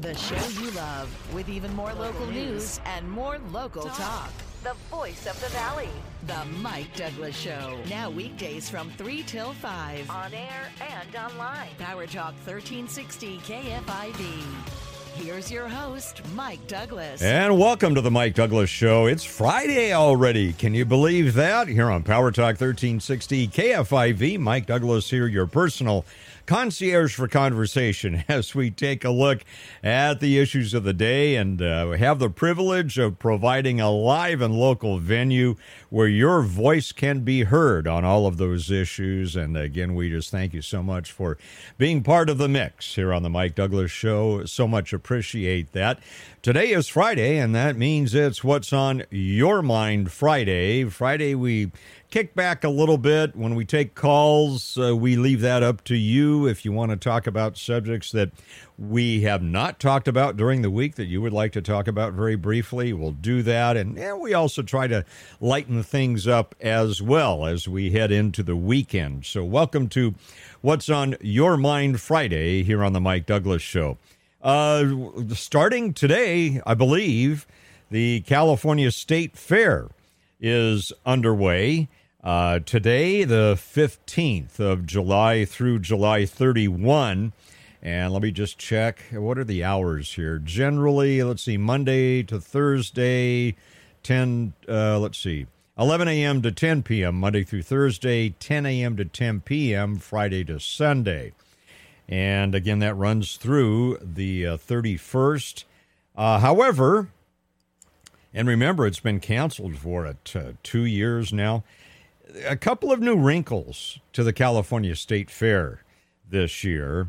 The show you love with even more local, news and more local talk. The voice of the valley. The Mike Douglass Show. Now weekdays from 3 till 5. On air and online. Power Talk 1360 KFIV. Here's your host, Mike Douglass. And welcome to the Mike Douglass Show. It's Friday already. Can you believe that? Here on Power Talk 1360 KFIV, Mike Douglass here, your personal concierge for conversation as we take a look at the issues of the day and uh, have the privilege of providing a live and local venue where your voice can be heard on all of those issues. And again, we just thank you so much for being part of the mix here on the Mike Douglass Show. So much appreciate that. Today is Friday, and that means it's What's on Your Mind Friday. Friday, we kick back a little bit. When we take calls, uh, we leave that up to you. If you want to talk about subjects that we have not talked about during the week that you would like to talk about very briefly, we'll do that. And yeah, we also try to lighten things up as well as we head into the weekend. So, welcome to What's on Your Mind Friday here on the Mike Douglass Show. Uh, starting today, I believe, the California State Fair is underway. Uh, today, the 15th of July through July 31. And let me just check. What are the hours here? Generally, let's see, Monday to Thursday, 10, uh, let's see, 11 a.m. to 10 p.m., Monday through Thursday, 10 a.m. to 10 p.m., Friday to Sunday. And again, that runs through the uh, 31st. Uh, however, and remember, it's been canceled for uh, two years now. A couple of new wrinkles to the California State Fair this year.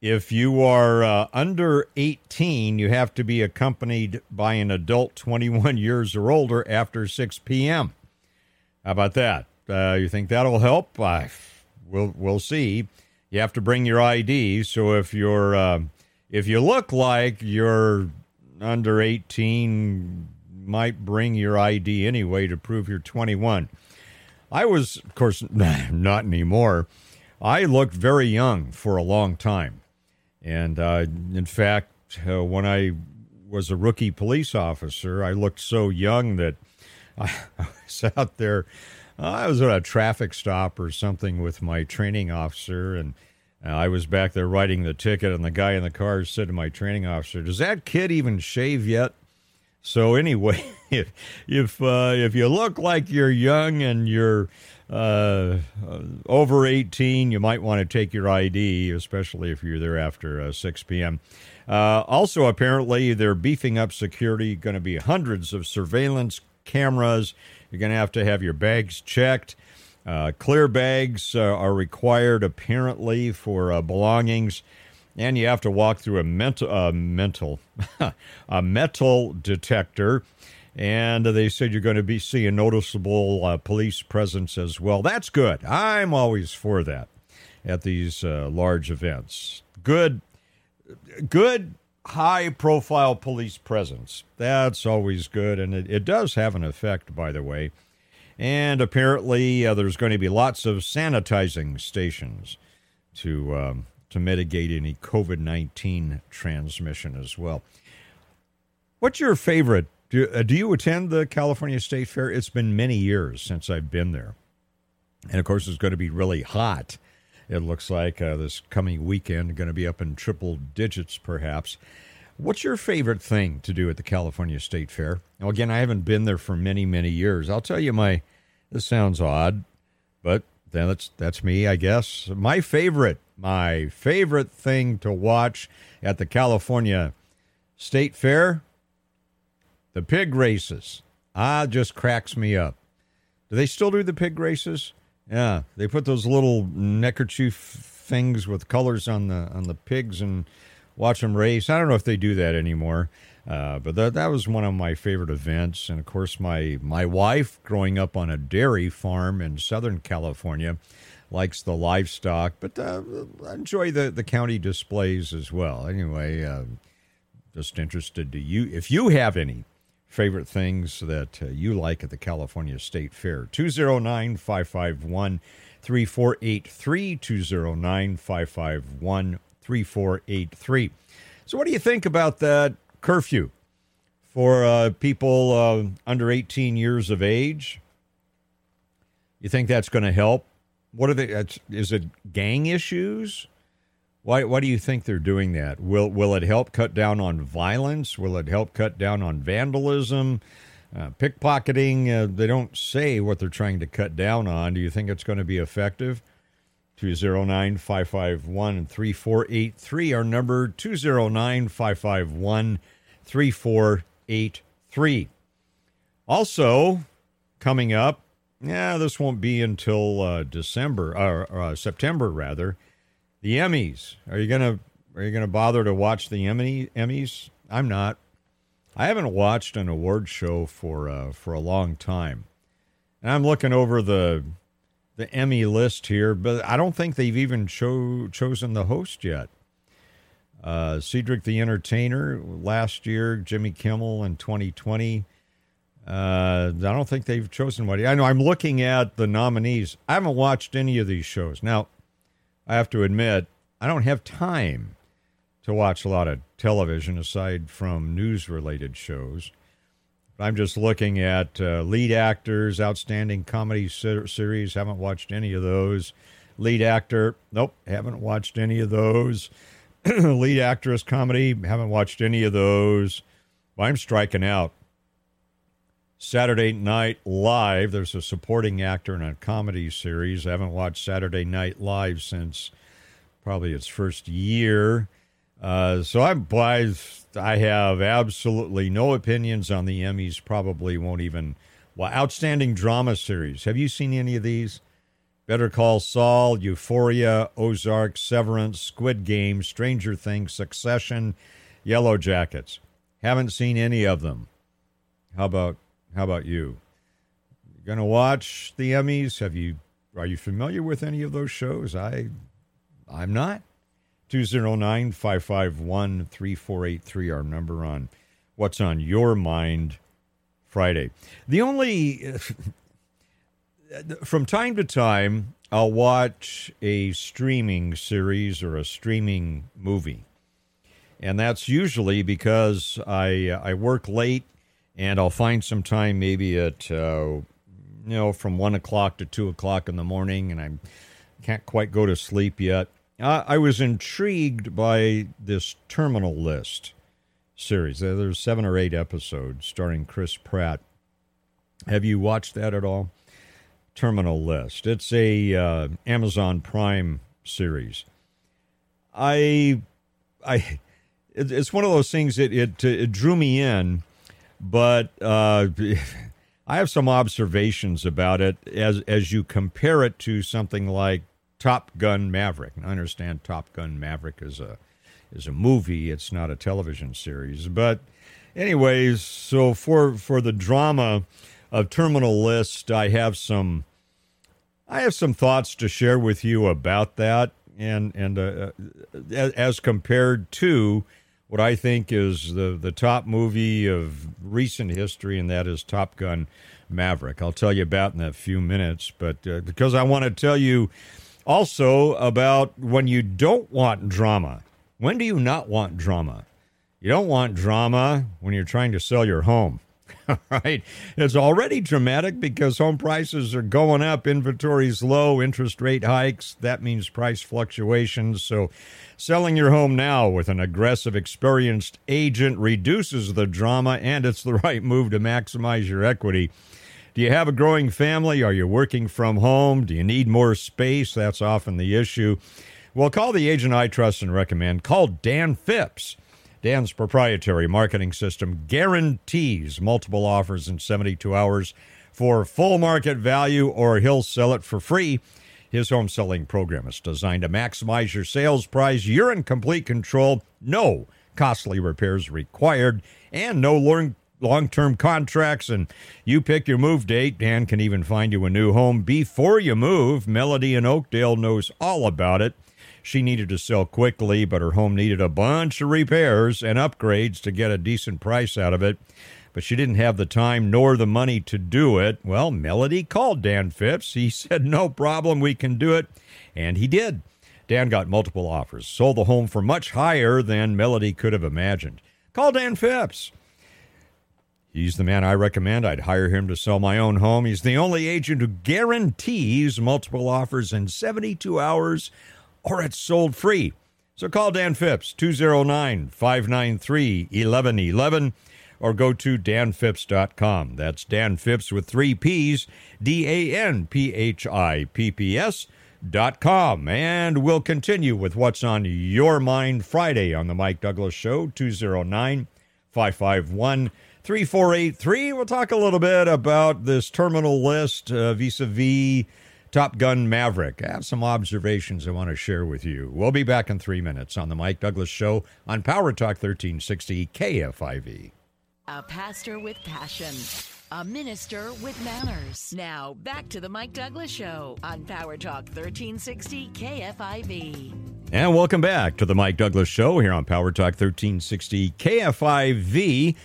If you are uh, under 18, you have to be accompanied by an adult 21 years or older after 6 p.m. How about that? Uh, you think that'll help? Uh, we'll we'll see. You have to bring your ID. So if you're uh, if you look like you're under 18, might bring your ID anyway to prove you're 21. I was, of course, not anymore. I looked very young for a long time. And uh, in fact, uh, when I was a rookie police officer, I looked so young that I, was out there. I was at a traffic stop or something with my training officer, and uh, I was back there writing the ticket, and the guy in the car said to my training officer, "Does that kid even shave yet?" So anyway, if if uh, if you look like you're young and you're uh, over 18, you might want to take your ID, especially if you're there after uh, 6 p.m. Uh, also, apparently, they're beefing up security. Going to be hundreds of surveillance cameras. You're going to have to have your bags checked. Uh, clear bags uh, are required, apparently, for belongings and you have to walk through a mental uh, mental a metal detector and they said you're going to be seeing noticeable uh, police presence as well. That's good. I'm always for that at these uh, large events. Good good high profile police presence that's always good and it, it does have an effect by the way and apparently uh, there's going to be lots of sanitizing stations to um, to mitigate any COVID 19 transmission as well. What's your favorite? Do, uh, do you attend the California State Fair? It's been many years since I've been there. And of course, it's going to be really hot. It looks like uh, this coming weekend, going to be up in triple digits perhaps. What's your favorite thing to do at the California State Fair? Now, again, I haven't been there for many, many years. I'll tell you my, this sounds odd, but that's, that's me, I guess. My favorite my favorite thing to watch at the California State Fair the pig races. Ah, just cracks me up. Do they still do the pig races? Yeah, they put those little neckerchief things with colors on the on the pigs and watch them race. I don't know if they do that anymore, uh, but that that was one of my favorite events. And of course, my my wife, growing up on a dairy farm in Southern California, likes the livestock, but uh, enjoy the, the county displays as well. Anyway, uh, just interested to you if you have any favorite things that uh, you like at the California State Fair. 209 551 3483. 209 551 3483. So, what do you think about that curfew for uh, people uh, under 18 years of age? You think that's going to help? What are they? Is it gang issues? Why? Why do you think they're doing that? Will Will it help cut down on violence? Will it help cut down on vandalism, uh, pickpocketing? Uh, they don't say what they're trying to cut down on. Do you think it's going to be effective? 209 551 3483. Our number 209 551 3483. Also, coming up, yeah, this won't be until uh, December or uh, September rather. The Emmys. Are you gonna Are you gonna bother to watch the Emmy Emmys? I'm not. I haven't watched an award show for uh, for a long time, and I'm looking over the the Emmy list here, but I don't think they've even cho- chosen the host yet. Uh, Cedric the Entertainer last year, Jimmy Kimmel in 2020. Uh, I don't think they've chosen one. I know I'm looking at the nominees. I haven't watched any of these shows. Now, I have to admit, I don't have time to watch a lot of television aside from news related shows. I'm just looking at uh, lead actors, outstanding comedy ser- series. Haven't watched any of those. Lead actor, nope, haven't watched any of those. lead actress comedy, haven't watched any of those. I'm striking out. Saturday Night Live, there's a supporting actor in a comedy series. I haven't watched Saturday Night Live since probably its first year. Uh, so I'm. I have absolutely no opinions on the Emmys. Probably won't even. Well, outstanding drama series. Have you seen any of these? Better Call Saul, Euphoria, Ozark, Severance, Squid Game, Stranger Things, Succession, Yellowjackets. Haven't seen any of them. How about how about you? you gonna watch the Emmys? Have you are you familiar with any of those shows? I I'm not. 209 551 3483, our number on What's on Your Mind Friday. The only, from time to time, I'll watch a streaming series or a streaming movie. And that's usually because I, I work late and I'll find some time maybe at, uh, you know, from one o'clock to two o'clock in the morning and I can't quite go to sleep yet I, I was intrigued by this Terminal List series. There's seven or eight episodes starring Chris Pratt. Have you watched that at all? Terminal List. It's a uh, Amazon Prime series. I, I, it's one of those things that it, it drew me in, but uh, I have some observations about it as as you compare it to something like Top Gun Maverick. I understand Top Gun Maverick is a is a movie. It's not a television series. But anyways, so for for the drama of Terminal List, I have some I have some thoughts to share with you about that, and and uh, uh as compared to what I think is the the top movie of recent history, and that is Top Gun Maverick. I'll tell you about in a few minutes, but uh, because I want to tell you also, about when you don't want drama. When do you not want drama? You don't want drama when you're trying to sell your home. right? It's already dramatic because home prices are going up, inventory's low, interest rate hikes. That means price fluctuations. So, selling your home now with an aggressive, experienced agent reduces the drama, and it's the right move to maximize your equity. Do you have a growing family? Are you working from home? Do you need more space? That's often the issue. Well, call the agent I trust and recommend. Call Dan Phipps. Dan's proprietary marketing system guarantees multiple offers in 72 hours for full market value, or he'll sell it for free. His home selling program is designed to maximize your sales price. You're in complete control. No costly repairs required, and no long term contracts and you pick your move date. Dan can even find you a new home before you move. Melody in Oakdale knows all about it. She needed to sell quickly, but her home needed a bunch of repairs and upgrades to get a decent price out of it. But she didn't have the time nor the money to do it. Well, Melody called Dan Phipps. He said, No problem, we can do it. And he did. Dan got multiple offers, sold the home for much higher than Melody could have imagined. Call Dan Phipps. He's the man I recommend. I'd hire him to sell my own home. He's the only agent who guarantees multiple offers in 72 hours or it's sold free. So call Dan Phipps, 209 593 1111, or go to danphipps.com. That's Dan Phipps with three P's, D A N P H I P P S. Dot com. And we'll continue with what's on your mind Friday on the Mike Douglass Show, 209 551 3483. We'll talk a little bit about this terminal list vis a vis Top Gun Maverick. I have some observations I want to share with you. We'll be back in three minutes on the Mike Douglass Show on Power Talk 1360 KFIV. A pastor with passion. A minister with manners. Now, back to the Mike Douglass Show on Power Talk 1360 KFIV. And welcome back to the Mike Douglass Show here on Power Talk 1360 KFIV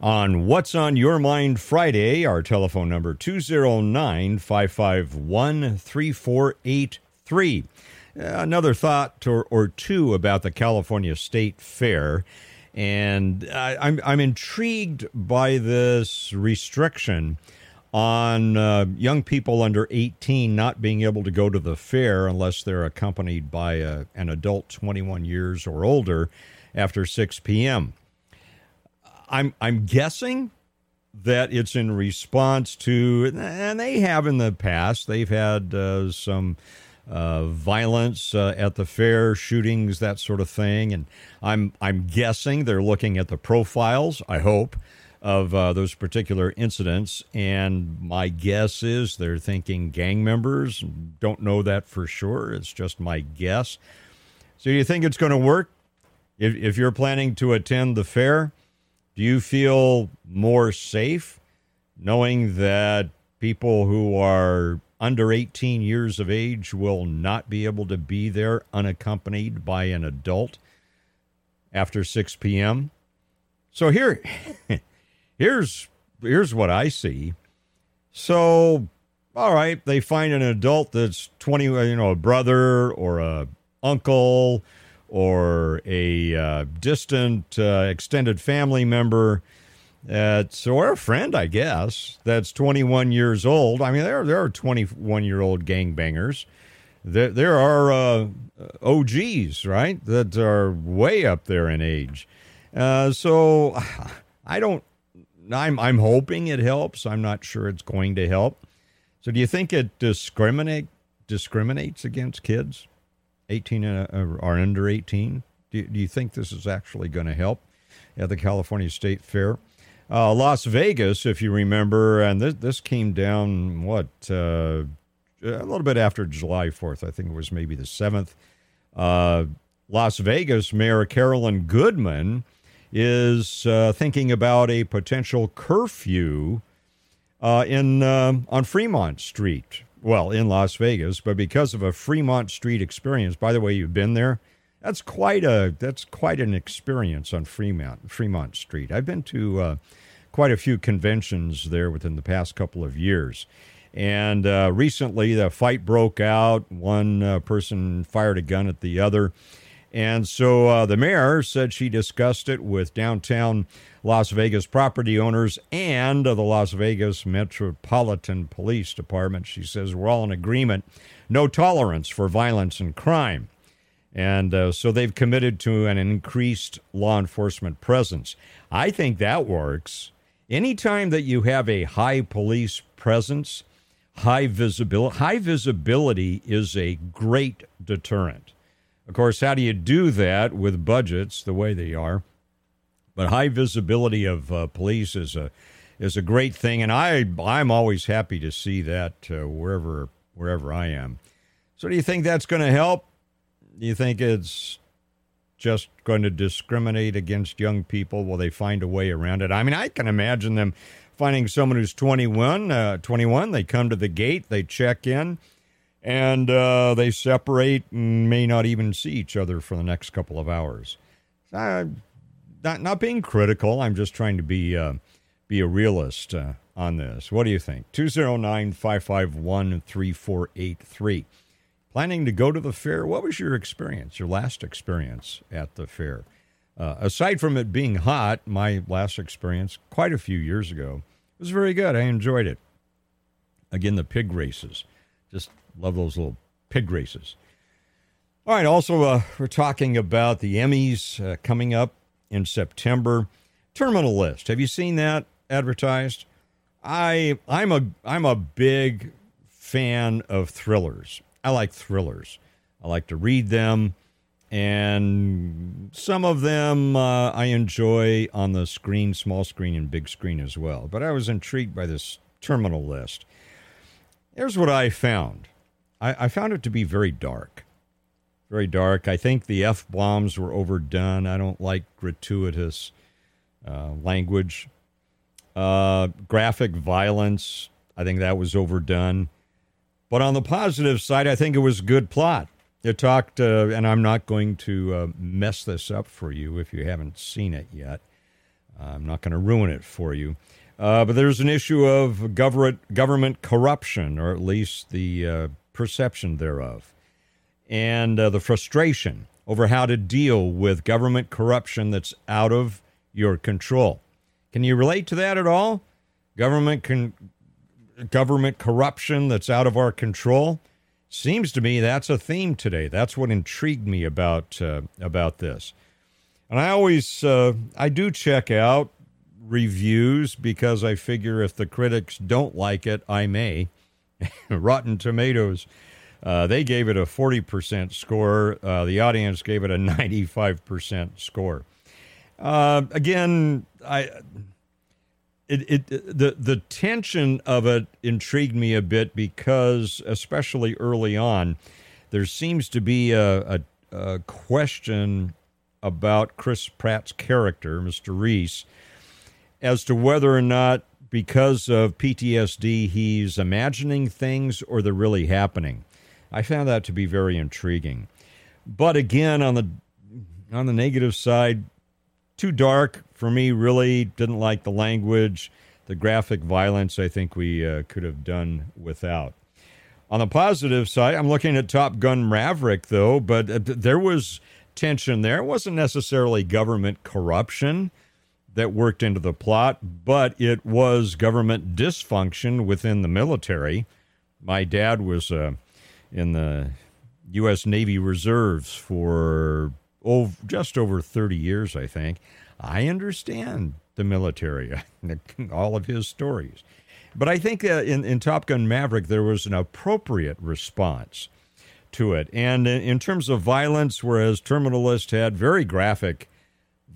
on What's on Your Mind Friday. Our telephone number 209 551 3483. Another thought or, or two about the California State Fair. And I, I'm, I'm intrigued by this restriction on uh, young people under 18 not being able to go to the fair unless they're accompanied by a, an adult 21 years or older after 6 p.m. I'm I'm guessing that it's in response to, and they have in the past. They've had uh, some uh, violence uh, at the fair, shootings, that sort of thing. And I'm I'm guessing they're looking at the profiles. I hope of uh, those particular incidents, and my guess is they're thinking gang members. Don't know that for sure. It's just my guess. So, do you think it's going to work? If if you're planning to attend the fair, do you feel more safe knowing that people who are under 18 years of age will not be able to be there unaccompanied by an adult after 6 p.m. So here here's here's what I see. So all right, they find an adult that's 20 you know, a brother or a uncle or a uh, distant uh, extended family member that's or a friend, I guess, that's 21 years old. I mean, there there are 21 year old gangbangers. There there are uh, OGs, right, that are way up there in age. Uh, so I don't. I'm I'm hoping it helps. I'm not sure it's going to help. So do you think it discriminate discriminates against kids, 18 and, uh, or under 18? Do, do you think this is actually going to help at the California State Fair? Uh, Las Vegas, if you remember, and this, this came down, what, uh, a little bit after July 4th. I think it was maybe the 7th. Uh, Las Vegas Mayor Carolyn Goodman is uh, thinking about a potential curfew uh, in um, on Fremont Street. Well, in Las Vegas, but because of a Fremont Street experience. By the way, you've been there. That's quite a that's quite an experience on Fremont Fremont Street. I've been to uh, quite a few conventions there within the past couple of years, and uh, recently the fight broke out. One uh, person fired a gun at the other, and so uh, the mayor said she discussed it with downtown Las Vegas property owners and the Las Vegas Metropolitan Police Department. She says we're all in agreement, no tolerance for violence and crime. And uh, so they've committed to an increased law enforcement presence. I think that works. Anytime that you have a high police presence, high visibility, high visibility is a great deterrent. Of course, how do you do that with budgets the way they are? But high visibility of uh, police is a is a great thing, and I I'm always happy to see that uh, wherever wherever I am. So, do you think that's going to help? Do you think it's just going to discriminate against young people? Will they find a way around it? I mean, I can imagine them finding someone who's 21, uh, 21. They come to the gate, they check in, and uh, they separate and may not even see each other for the next couple of hours. Uh, not not being critical. I'm just trying to be uh, be a realist uh, on this. What do you think? 209 551 3483 planning to go to the fair? What was your experience, your last experience at the fair? Uh, aside from it being hot, my last experience quite a few years ago was very good. I enjoyed it. Again, the pig races. Just love those little pig races. All right. Also, uh, we're talking about the Emmys uh, coming up in September. Terminal list. Have you seen that advertised? I I'm a I'm a big fan of thrillers. I like thrillers. I like to read them and some of them uh, I enjoy on the screen, small screen and big screen as well. But I was intrigued by this terminal list. Here's what I found. I, I found it to be very dark. Very dark. I think the F bombs were overdone. I don't like gratuitous uh, language. Uh, graphic violence, I think that was overdone. But on the positive side, I think it was good plot. It talked, uh, and I'm not going to uh, mess this up for you if you haven't seen it yet. I'm not going to ruin it for you. Uh, but there's an issue of government government corruption, or at least the uh, perception thereof, and uh, the frustration over how to deal with government corruption that's out of your control. Can you relate to that at all? Government con- government corruption that's out of our control. Seems to me that's a theme today. That's what intrigued me about uh, about this. And I always uh, I do check out reviews because I figure if the critics don't like it, I may. Rotten Tomatoes, uh, they gave it a 40% score. Uh, the audience gave it a 95% score. Uh, again, I it, it the the tension of it intrigued me a bit because especially early on there seems to be a, a, a question about Chris Pratt's character, Mr. Reese, as to whether or not because of PTSD he's imagining things or they're really happening. I found that to be very intriguing. But again, on the on the negative side, too dark for me. Really didn't like the language, the graphic violence. I think we uh, could have done without. On the positive side, I'm looking at Top Gun Maverick, though, but uh, there was tension there. It wasn't necessarily government corruption that worked into the plot, but it was government dysfunction within the military. My dad was uh, in the U.S. Navy Reserves for oh, just over 30 years, I think. I understand the military, all of his stories. But I think uh, in, in Top Gun Maverick, there was an appropriate response to it. And in, in terms of violence, whereas Terminal List had very graphic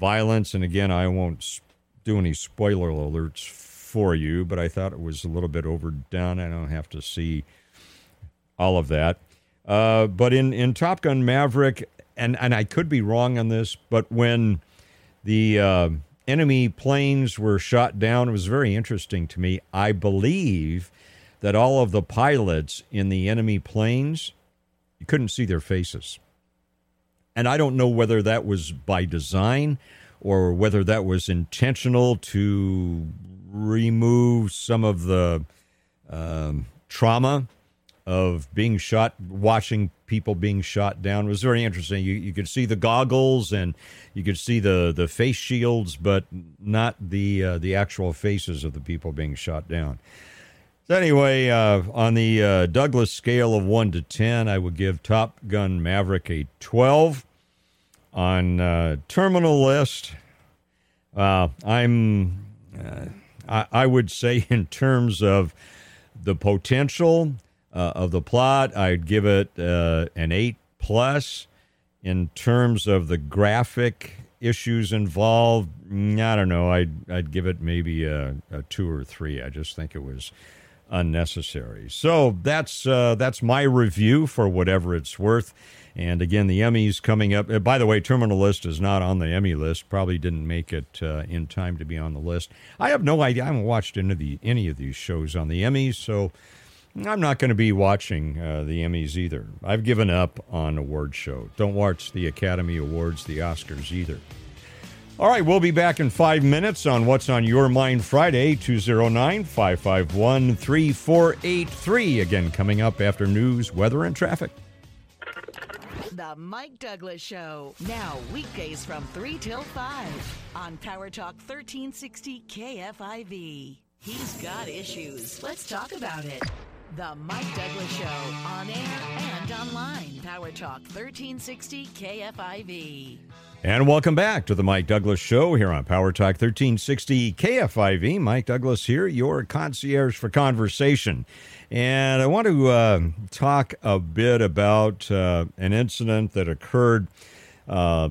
violence, and again, I won't do any spoiler alerts for you, but I thought it was a little bit overdone. I don't have to see all of that. Uh, but in, in Top Gun Maverick, and and I could be wrong on this, but when the uh, enemy planes were shot down, it was very interesting to me. I believe that all of the pilots in the enemy planes, you couldn't see their faces, and I don't know whether that was by design or whether that was intentional to remove some of the um, trauma of being shot, watching people being shot down. It was very interesting. You, you could see the goggles and you could see the, the face shields, but not the uh, the actual faces of the people being shot down. So anyway, uh, on the uh, Douglass scale of one to ten, I would give Top Gun Maverick a twelve. On uh, Terminal List, uh, I'm uh, I, I would say in terms of the potential uh, of the plot. I'd give it an eight plus. In terms of the graphic issues involved, mm, I don't know. I'd I'd give it maybe a, a two or three. I just think it was unnecessary. So that's uh, that's my review for whatever it's worth. And again, the Emmys coming up. Uh, by the way, Terminal List is not on the Emmy list. Probably didn't make it uh, in time to be on the list. I have no idea. I haven't watched any of the any of these shows on the Emmys, so I'm not going to be watching uh, the Emmys either. I've given up on award show. Don't watch the Academy Awards, the Oscars either. All right, we'll be back in five minutes on What's on Your Mind Friday, 209 551 3483. Again, coming up after news, weather, and traffic. The Mike Douglass Show. Now, weekdays from 3 till 5 on Power Talk 1360 KFIV. He's got issues. Let's talk about it. The Mike Douglas Show on air and online. Power Talk 1360 KFIV. And welcome back to the Mike Douglass Show here on Power Talk 1360 KFIV. Mike Douglass here, your concierge for conversation. And I want to uh, talk a bit about uh, an incident that occurred, uh,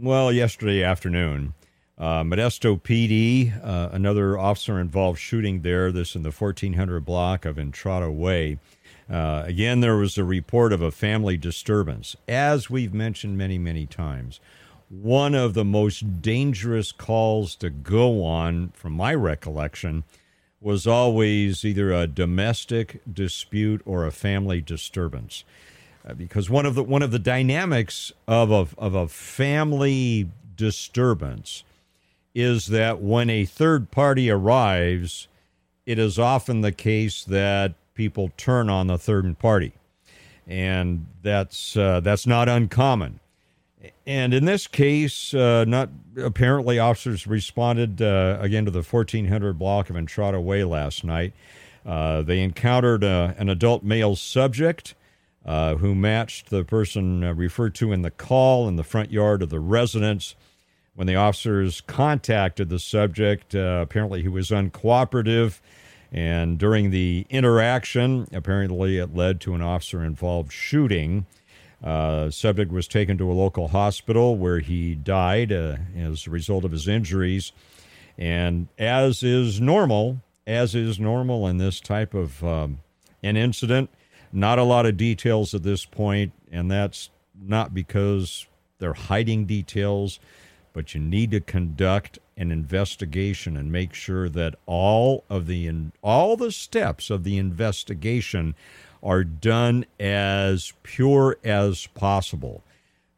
well, yesterday afternoon. Uh, Modesto PD, uh, another officer involved shooting there, this in the 1400 block of Entrada Way. Uh, again, there was a report of a family disturbance. As we've mentioned many, many times, one of the most dangerous calls to go on, from my recollection, was always either a domestic dispute or a family disturbance. Uh, because one of the one of the dynamics of a, of a family disturbance is that when a third party arrives, it is often the case that people turn on the third party, and that's uh, that's not uncommon. And in this case, uh, not apparently officers responded uh, again to the 1400 block of Entrada Way last night. Uh, they encountered uh, an adult male subject uh, who matched the person uh, referred to in the call in the front yard of the residence. When the officers contacted the subject, apparently he was uncooperative. And during the interaction, apparently it led to an officer involved shooting. Uh, subject was taken to a local hospital where he died uh, as a result of his injuries. And as is normal, as is normal in this type of um, an incident, not a lot of details at this point, and that's not because they're hiding details, but you need to conduct an investigation and make sure that all of the in, all the steps of the investigation are done as pure as possible.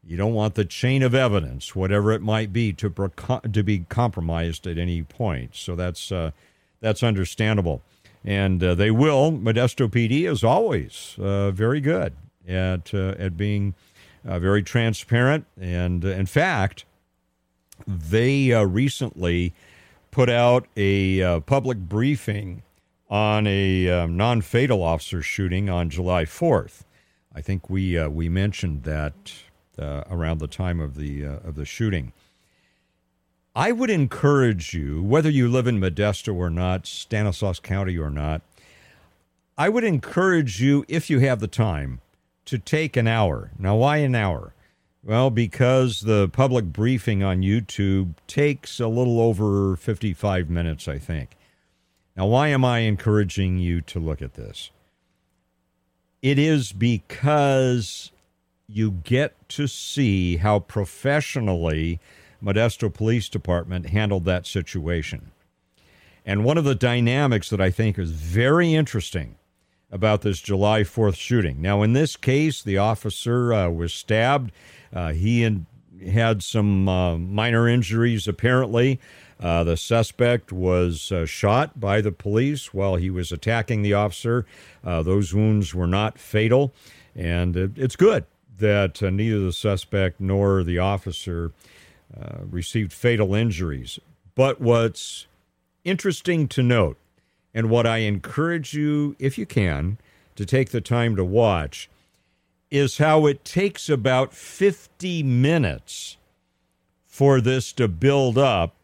You don't want the chain of evidence, whatever it might be, to to be compromised at any point. So that's uh, that's understandable, and uh, they will. Modesto PD is always uh, very good at uh, at being uh, very transparent, and uh, in fact, they recently put out a public briefing on a um, non-fatal officer shooting on July 4th. I think we uh, we mentioned that uh, around the time of the uh, of the shooting. I would encourage you, whether you live in Modesto or not, Stanislaus County or not, I would encourage you, if you have the time, to take an hour. Now, why an hour? Well, because the public briefing on YouTube takes a little over 55 minutes, I think. Now, why am I encouraging you to look at this? It is because you get to see how professionally Modesto Police Department handled that situation. And one of the dynamics that I think is very interesting about this July 4th shooting. Now, in this case, the officer uh, was stabbed. Uh, he in, had some uh, minor injuries, apparently. Uh, the suspect was uh, shot by the police while he was attacking the officer. Uh, those wounds were not fatal, and it, it's good that uh, neither the suspect nor the officer uh, received fatal injuries. But what's interesting to note, and what I encourage you, if you can, to take the time to watch, is how it takes about 50 minutes for this to build up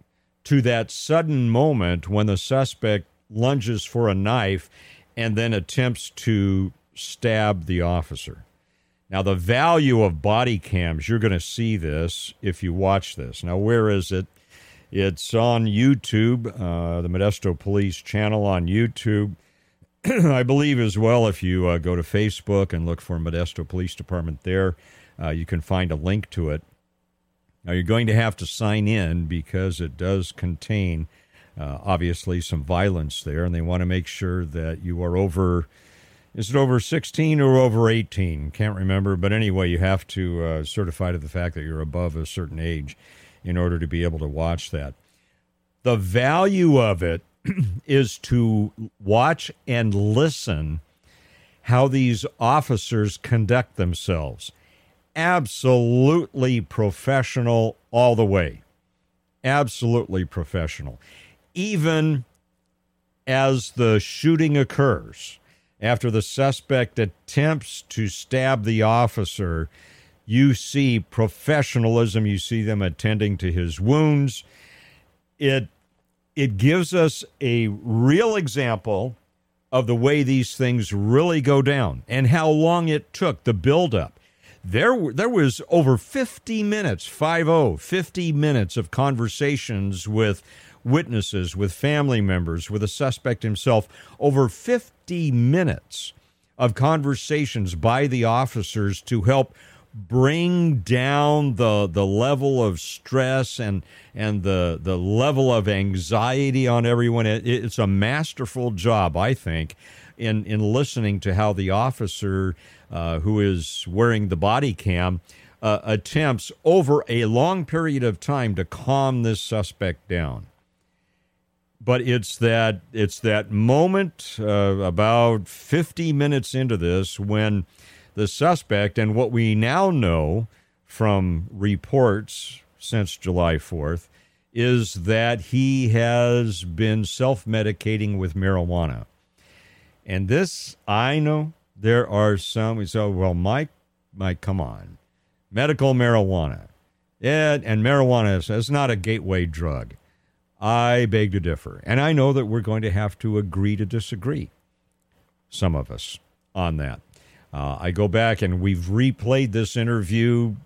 to that sudden moment when the suspect lunges for a knife and then attempts to stab the officer. Now, the value of body cams, you're going to see this if you watch this. Now, where is it? It's on YouTube, uh, the Modesto Police channel on YouTube. I believe as well, if you uh, go to Facebook and look for Modesto Police Department there, uh, you can find a link to it. Now, you're going to have to sign in because it does contain, uh, obviously, some violence there, and they want to make sure that you are over. Is it over 16 or over 18? Can't remember. But anyway, you have to uh, certify to the fact that you're above a certain age in order to be able to watch that. The value of it is to watch and listen how these officers conduct themselves absolutely professional all the way. Absolutely professional. Even as the shooting occurs, after the suspect attempts to stab the officer, you see professionalism. You see them attending to his wounds. It it gives us a real example of the way these things really go down and how long it took the buildup. There, there was over 50 minutes, 50, 50 minutes of conversations with witnesses, with family members, with the suspect himself. Over 50 minutes of conversations by the officers to help bring down the the level of stress and and the the level of anxiety on everyone. It, it's a masterful job, I think, in in listening to how the officer uh, who is wearing the body cam uh, attempts over a long period of time to calm this suspect down. But it's that it's that moment uh, about 50 minutes into this when the suspect, and what we now know from reports since July 4th, is that he has been self medicating with marijuana. And this, I know there are some we say, well, Mike, Mike, come on. Medical marijuana. Yeah, and marijuana is not a gateway drug. I beg to differ. And I know that we're going to have to agree to disagree, some of us, on that. Uh, I go back and we've replayed this interview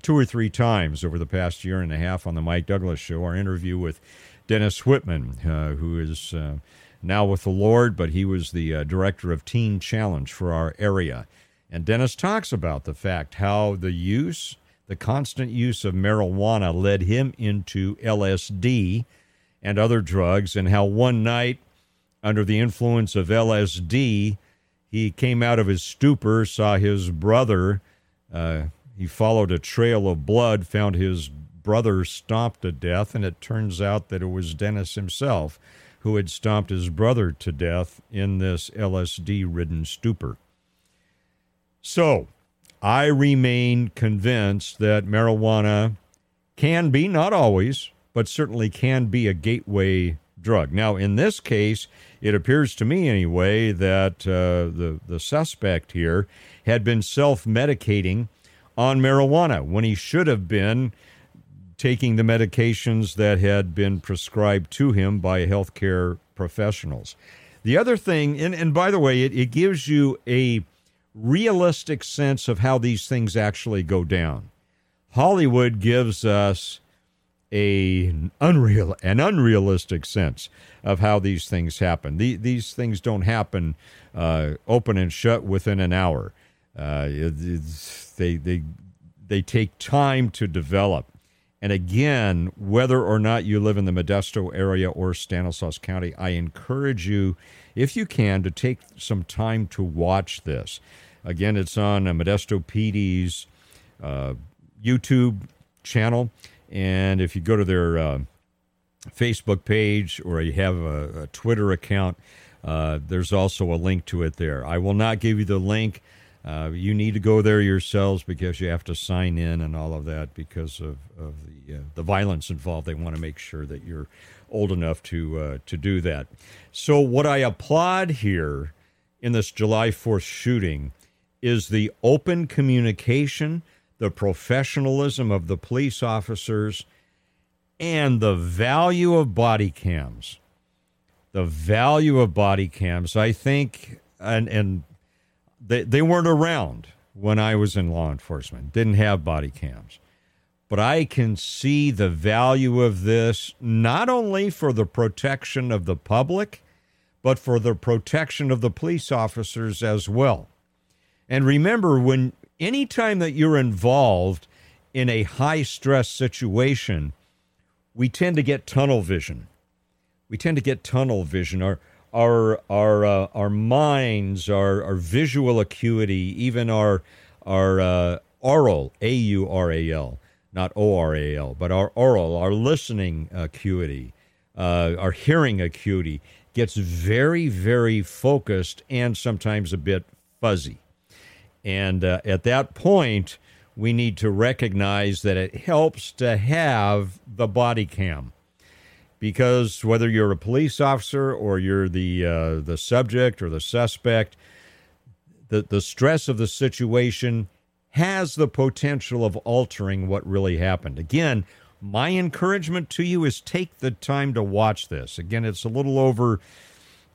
two or three times over the past year and a half on the Mike Douglass Show. Our interview with Dennis Whitman, uh, who is uh, now with the Lord, but he was the uh, director of Teen Challenge for our area. And Dennis talks about the fact how the use, the constant use of marijuana led him into LSD and other drugs, and how one night, under the influence of LSD, he came out of his stupor, saw his brother. Uh, he followed a trail of blood, found his brother stomped to death, and it turns out that it was Dennis himself who had stomped his brother to death in this LSD ridden stupor. So, I remain convinced that marijuana can be, not always, but certainly can be a gateway drug. Now, in this case, it appears to me anyway that uh, the the suspect here had been self medicating on marijuana when he should have been taking the medications that had been prescribed to him by healthcare professionals. The other thing, and, and by the way, it, it gives you a realistic sense of how these things actually go down. Hollywood gives us a unreal an unrealistic sense of how these things happen. The, these things don't happen uh, open and shut within an hour. Uh, they they they take time to develop. And again, whether or not you live in the Modesto area or Stanislaus County, I encourage you, if you can, to take some time to watch this. Again, it's on Modesto PD's uh, YouTube channel. And if you go to their uh, Facebook page or you have a, a Twitter account, uh, there's also a link to it there. I will not give you the link. Uh, you need to go there yourselves because you have to sign in and all of that because of, of the uh, the violence involved. They want to make sure that you're old enough to uh, to do that. So what I applaud here in this July 4th shooting is the open communication the professionalism of the police officers, and the value of body cams. The value of body cams, I think, and, and they, they weren't around when I was in law enforcement, didn't have body cams. But I can see the value of this not only for the protection of the public, but for the protection of the police officers as well. And remember, when anytime that you're involved in a high stress situation, we tend to get tunnel vision. We tend to get tunnel vision. Our our our uh, our minds, our our visual acuity, even our our uh, aural A U R A L, not O R A L, but our aural, our listening acuity, uh, our hearing acuity gets very very focused and sometimes a bit fuzzy. And uh, at that point, we need to recognize that it helps to have the body cam because whether you're a police officer or you're the uh, the subject or the suspect, the the stress of the situation has the potential of altering what really happened. Again, my encouragement to you is take the time to watch this. Again, it's a little over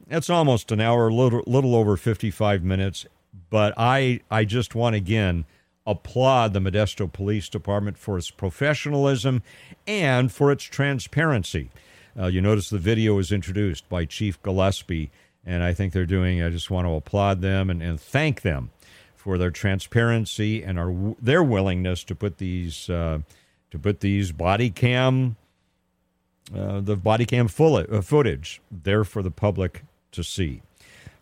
it's almost an hour, a little little over 55 minutes, but I I just want again applaud the Modesto Police Department for its professionalism and for its transparency. Uh, you notice the video was introduced by Chief Gillespie, and I think they're doing. I just want to applaud them and, and thank them for their transparency and our their willingness to put these uh, to put these body cam uh, the body cam full, uh, footage there for the public to see.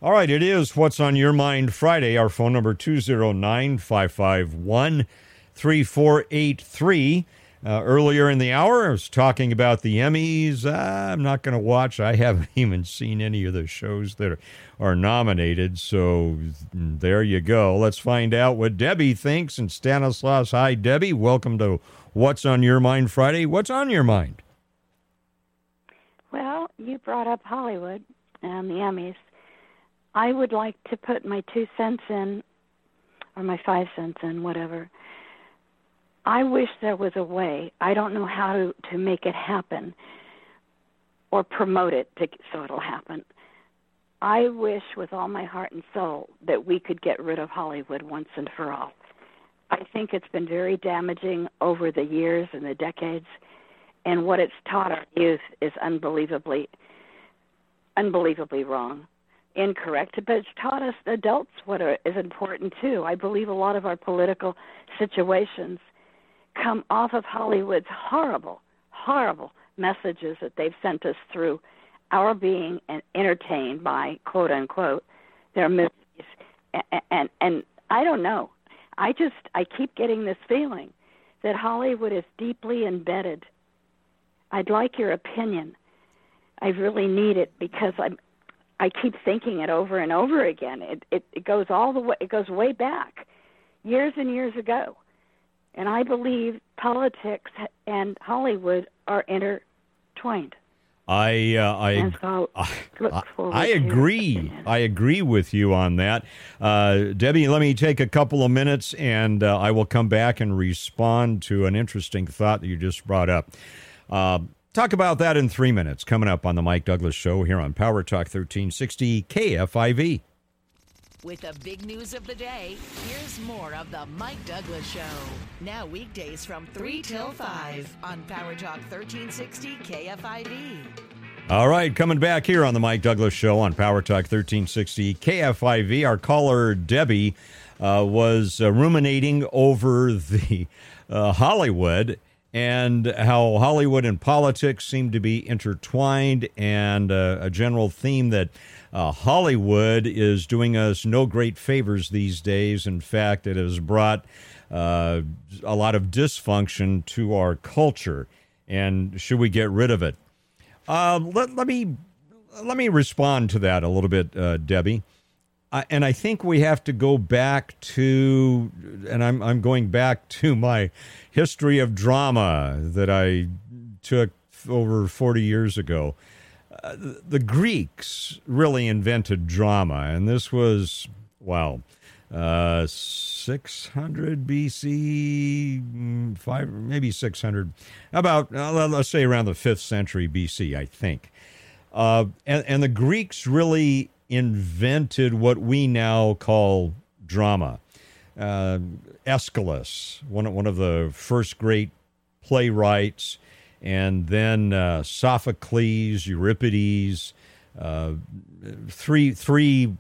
All right, it is What's on Your Mind Friday. Our phone number 209 551 3483. Uh, earlier in the hour, I was talking about the Emmys. Uh, I'm not going to watch. I haven't even seen any of the shows that are, are nominated. So there you go. Let's find out what Debbie thinks. And Stanislaus, hi, Debbie. Welcome to What's on Your Mind Friday. What's on your mind? Well, you brought up Hollywood and the Emmys. I would like to put my two cents in, or my five cents in, whatever. I wish there was a way. I don't know how to to make it happen, or promote it to, so it'll happen. I wish with all my heart and soul that we could get rid of Hollywood once and for all. I think it's been very damaging over the years and the decades, and what it's taught our youth is unbelievably, unbelievably wrong incorrect, but it's taught us adults what are, is important too. I believe a lot of our political situations come off of Hollywood's horrible, horrible messages that they've sent us through our being and entertained by quote unquote their movies and, and and I don't know. I just I keep getting this feeling that Hollywood is deeply embedded. I'd like your opinion. I really need it because I'm I keep thinking it over and over again. It, it it goes all the way. It goes way back, years and years ago, and I believe politics and Hollywood are intertwined. I uh, I, so I, I agree. I agree with you on that, uh, Debbie. Let me take a couple of minutes, and uh, I will come back and respond to an interesting thought that you just brought up. Talk about that in three minutes. Coming up on the Mike Douglass Show here on Power Talk 1360 KFIV. With the big news of the day, here's more of the Mike Douglass Show. Now weekdays from 3 till 5 on Power Talk 1360 KFIV. All right, coming back here on the Mike Douglass Show on Power Talk 1360 KFIV. Our caller, Debbie, uh, was uh, ruminating over the uh, Hollywood and how Hollywood and politics seem to be intertwined, and uh, a general theme that uh, Hollywood is doing us no great favors these days. In fact, it has brought uh, a lot of dysfunction to our culture, and should we get rid of it? Uh, let, let me let me respond to that a little bit, uh, And I think we have to go back to, and I'm I'm going back to my history of drama that I took over 40 years ago. Uh, the Greeks really invented drama, and this was, wow, uh, 600 BC, five, maybe 600, about, uh, let's say around the 5th century BC, I think. Uh, and, and the Greeks really invented what we now call drama. Uh, Aeschylus, one, one of the first great playwrights, and then uh, Sophocles, Euripides, uh, three, three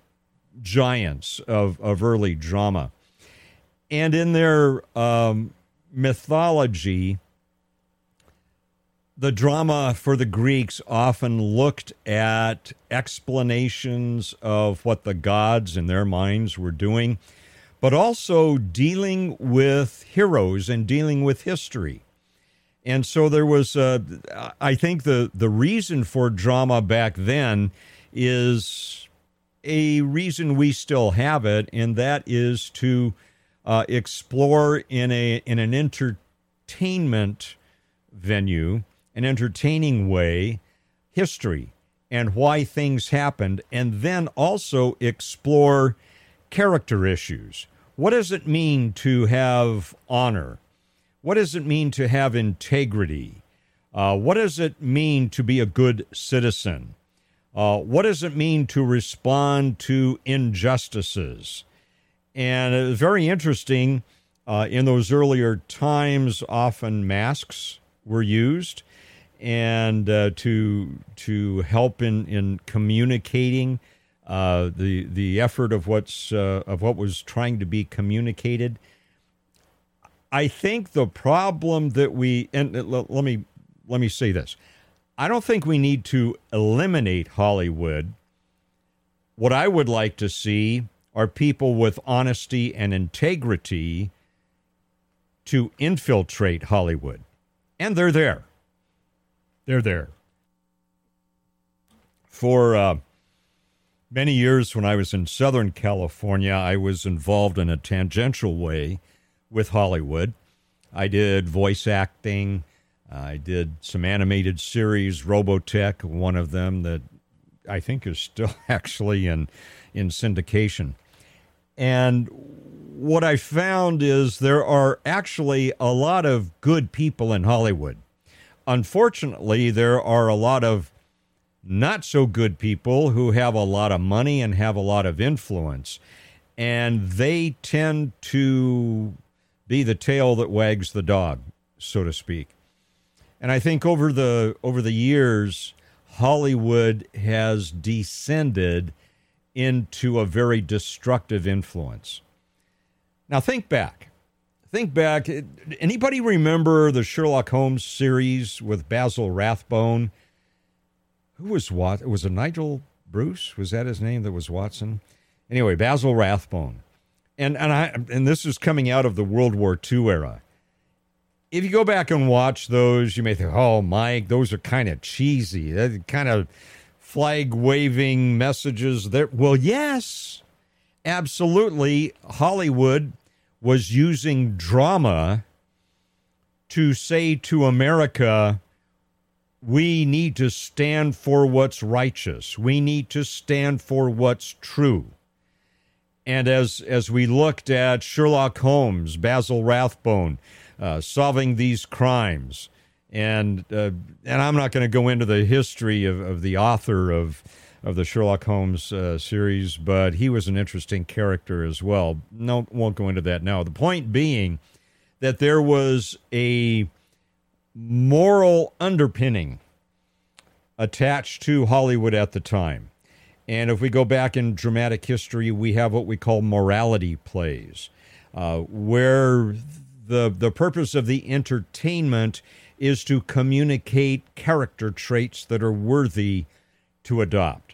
giants of, of early drama. And in their um, mythology, the drama for the Greeks often looked at explanations of what the gods in their minds were doing but also dealing with heroes and dealing with history. And so there was, uh, I think, the, the reason for drama back then is a reason we still have it, and that is to uh, explore in a in an entertainment venue, an entertaining way, history and why things happened, and then also explore character issues. What does it mean to have honor? What does it mean to have integrity? Uh, what does it mean to be a good citizen? Uh, what does it mean to respond to injustices? And it was very interesting. Uh, in those earlier times, often masks were used, and uh, to to help in in communicating uh, the the effort of what's uh, of what was trying to be communicated. I think the problem that we and let me let me say this. I don't think we need to eliminate Hollywood. What I would like to see are people with honesty and integrity to infiltrate Hollywood. And they're there. They're there. For uh, many years when I was in Southern California, I was involved in a tangential way with Hollywood. I did voice acting. I did some animated series, Robotech, one of them that I think is still actually in in syndication. And what I found is there are actually a lot of good people in Hollywood. Unfortunately, there are a lot of not so good people who have a lot of money and have a lot of influence. And they tend to be the tail that wags the dog, so to speak. And I think over the over the years, Hollywood has descended into a very destructive influence. Now think back. Think back. Anybody remember the Sherlock Holmes series with Basil Rathbone? Who was what? Was it Nigel Bruce? Was that his name that was Watson? Anyway, Basil Rathbone. And and I and this is coming out of the World War II era. If you go back and watch those, you may think, "Oh, Mike, those are kind of cheesy. That kind of flag waving messages there." Well, yes. Absolutely. Hollywood was using drama to say to America, we need to stand for what's righteous. We need to stand for what's true. And as as we looked at Sherlock Holmes, Basil Rathbone, uh, solving these crimes, and uh, and I'm not going to go into the history of, of the author of of the Sherlock Holmes uh, series, but he was an interesting character as well. No, won't go into that now. The point being that there was a moral underpinning attached to Hollywood at the time. And if we go back in dramatic history, we have what we call morality plays, uh, where the the purpose of the entertainment is to communicate character traits that are worthy to adopt.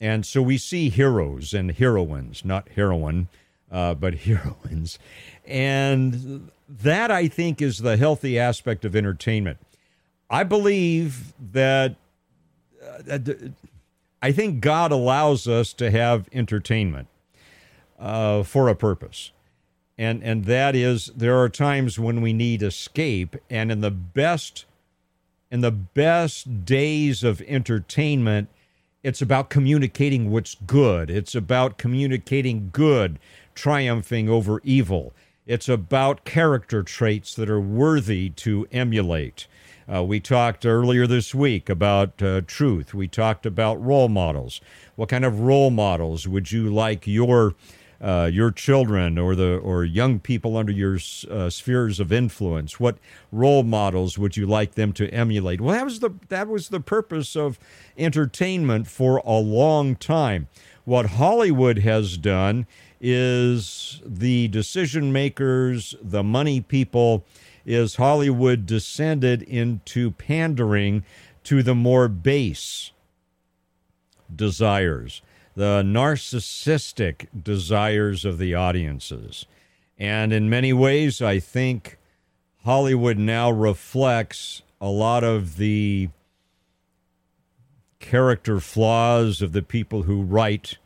And so we see heroes and heroines, not heroine, uh, but heroines. And that, I think, is the healthy aspect of entertainment. I believe that, uh, I think God allows us to have entertainment uh, for a purpose. And, and that is there are times when we need escape and in the best in the best days of entertainment it's about communicating what's good. It's about communicating good, triumphing over evil. It's about character traits that are worthy to emulate. Uh, we talked earlier this week about uh, truth. We talked about role models. What kind of role models would you like your uh, your children or the or young people under your uh, spheres of influence? What role models would you like them to emulate? Well, that was the that was the purpose of entertainment for a long time. What Hollywood has done is the decision makers, the money people, is Hollywood descended into pandering to the more base desires the narcissistic desires of the audiences. And in many ways, I think Hollywood now reflects a lot of the character flaws of the people who write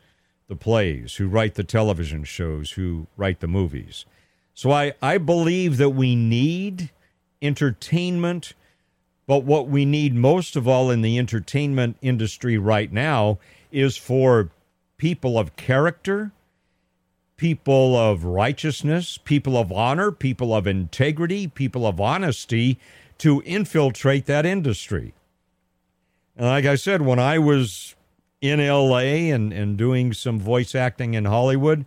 the plays, who write the television shows, who write the movies. So I, I believe that we need entertainment, but what we need most of all in the entertainment industry right now is for people of character, people of righteousness, people of honor, people of integrity, people of honesty to infiltrate that industry. And like I said, when I was in LA and, and doing some voice acting in Hollywood,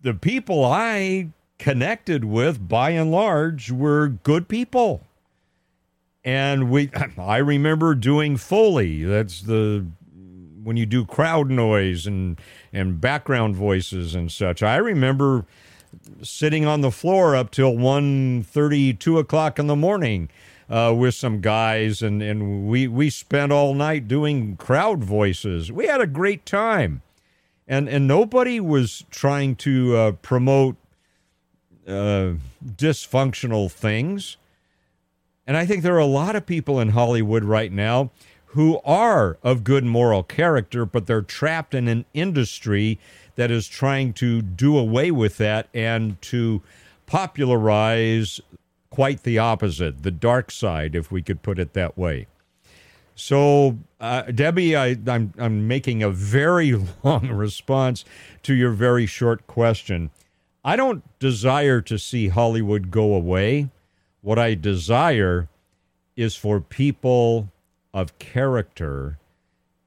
the people I connected with by and large were good people. And we I remember doing Foley. That's the when you do crowd noise and and background voices and such. I remember sitting on the floor up till 1 2 o'clock in the morning uh, with some guys, and, and we, we spent all night doing crowd voices. We had a great time. And, and nobody was trying to uh, promote uh, dysfunctional things. And I think there are a lot of people in Hollywood right now who are of good moral character, but they're trapped in an industry that is trying to do away with that and to popularize quite the opposite, the dark side, if we could put it that way. So, uh, Debbie, I, I'm, I'm making a very long response to your very short question. I don't desire to see Hollywood go away. What I desire is for people of character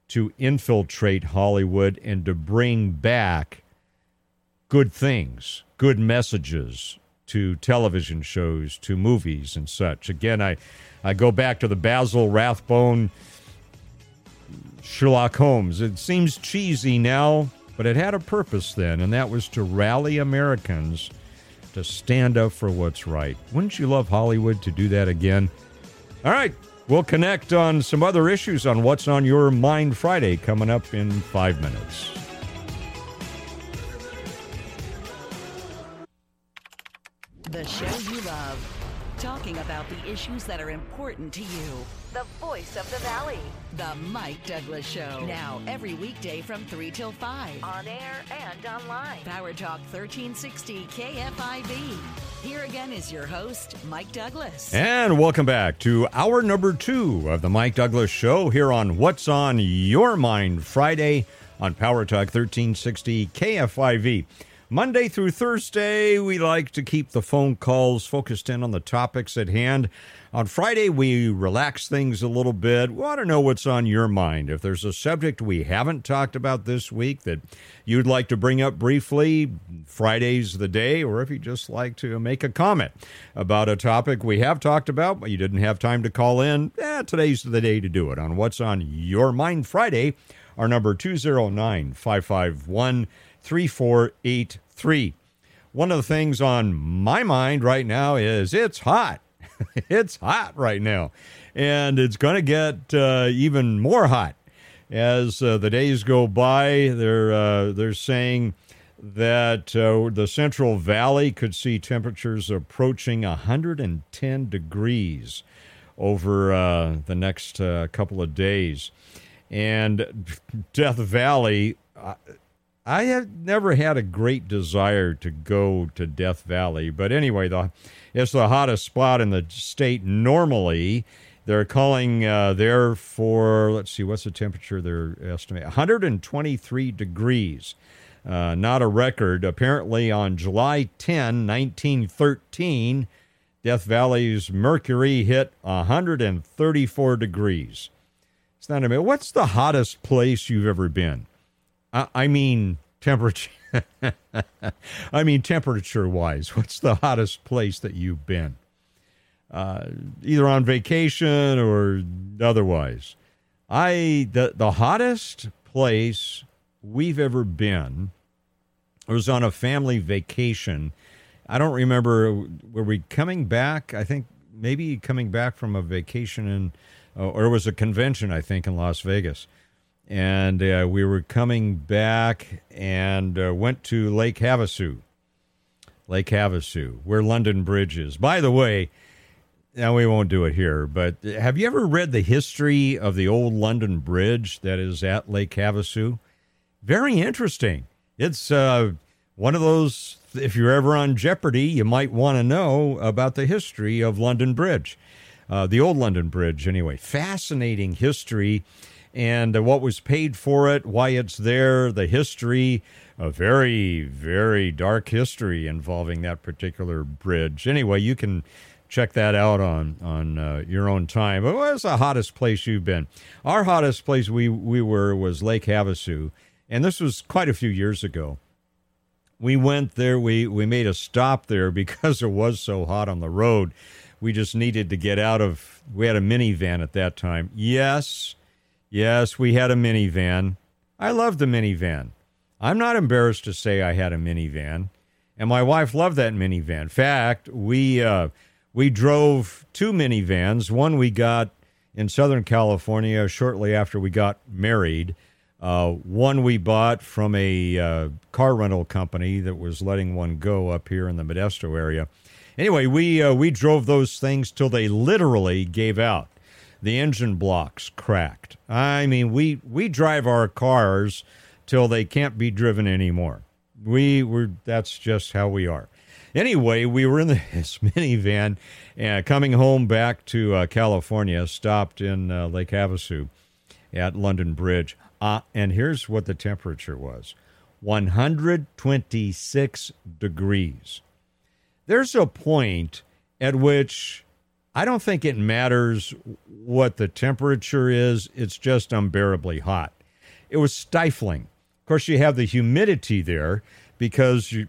to infiltrate Hollywood and to bring back good things, good messages, to television shows, to movies and such. Again, I, I go back to the Basil Rathbone Sherlock Holmes. It seems cheesy now, but it had a purpose then, and that was to rally Americans to stand up for what's right. Wouldn't you love Hollywood to do that again? All right, we'll connect on some other issues on What's on Your Mind Friday coming up in five minutes. The show you love. Talking about the issues that are important to you. The voice of the valley. The Mike Douglass Show. Now, every weekday from 3 till 5. On air and online. Power Talk 1360 KFIV. Here again is your host, Mike Douglass. And welcome back to hour number two of the Mike Douglass Show here on What's on Your Mind Friday on Power Talk 1360 KFIV. Monday through Thursday, we like to keep the phone calls focused in on the topics at hand. On Friday, we relax things a little bit. We want to know what's on your mind. If there's a subject we haven't talked about this week that you'd like to bring up briefly, Friday's the day, or if you just like to make a comment about a topic we have talked about, but you didn't have time to call in, eh, today's the day to do it on What's on Your Mind Friday. Our number 209 551 3483. One of the things on my mind right now is it's hot. it's hot right now. And it's going to get uh, even more hot as uh, the days go by. They're, uh, they're saying that uh, the Central Valley could see temperatures approaching 110 degrees over uh, the next uh, couple of days. And Death Valley, I have never had a great desire to go to Death Valley, but anyway, the, it's the hottest spot in the state normally. They're calling uh, there for, let's see, what's the temperature they're estimating? 123 degrees. Uh, not a record. Apparently, on July 10, 1913, Death Valley's mercury hit 134 degrees. It's not a minute. What's the hottest place you've ever been? I, I mean, temperature. I mean, temperature wise, what's the hottest place that you've been? Uh, either on vacation or otherwise. I the the hottest place we've ever been was on a family vacation. I don't remember were we coming back? I think maybe coming back from a vacation in uh, or it was a convention I think in Las Vegas and uh, we were coming back and uh, went to Lake Havasu. Lake Havasu, where London Bridge is. By the way, now we won't do it here, but have you ever read the history of the old London Bridge that is at Lake Havasu? Very interesting. It's uh, one of those if you're ever on Jeopardy, you might want to know about the history of London Bridge, uh, the old London Bridge, anyway. Fascinating history and uh, what was paid for it, why it's there, the history, a very, very dark history involving that particular bridge. Anyway, you can check that out on on uh, your own time. But what's the hottest place you've been? Our hottest place we we were was Lake Havasu, and this was quite a few years ago. We went there. We we made a stop there because it was so hot on the road. We just needed to get out of. We had a minivan at that time. Yes, yes, we had a minivan. I loved the minivan. I'm not embarrassed to say I had a minivan, and my wife loved that minivan. In fact, we uh, we drove two minivans. One we got in Southern California shortly after we got married. Uh, one we bought from a uh, car rental company that was letting one go up here in the Modesto area. Anyway, we uh, we drove those things till they literally gave out. The engine blocks cracked. I mean, we we drive our cars till they can't be driven anymore. We were that's just how we are. Anyway, we were in this minivan uh, coming home back to uh, California, stopped in uh, Lake Havasu at London Bridge. Uh, and here's what the temperature was 126 degrees. There's a point at which I don't think it matters what the temperature is, it's just unbearably hot. It was stifling. Of course, you have the humidity there because you,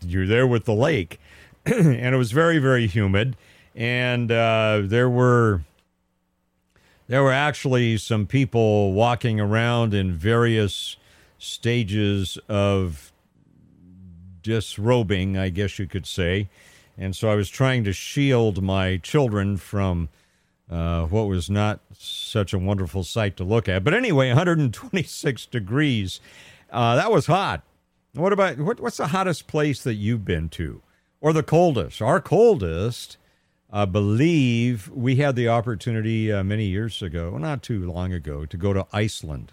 you're there with the lake, and it was very, very humid. And uh, there were there were actually some people walking around in various stages of disrobing, I guess you could say. And so I was trying to shield my children from uh, what was not such a wonderful sight to look at. But anyway, 126 degrees. Uh, that was hot. What about what, what's the hottest place that you've been to, or the coldest? Our coldest, I believe, we had the opportunity uh, many years ago, not too long ago, to go to Iceland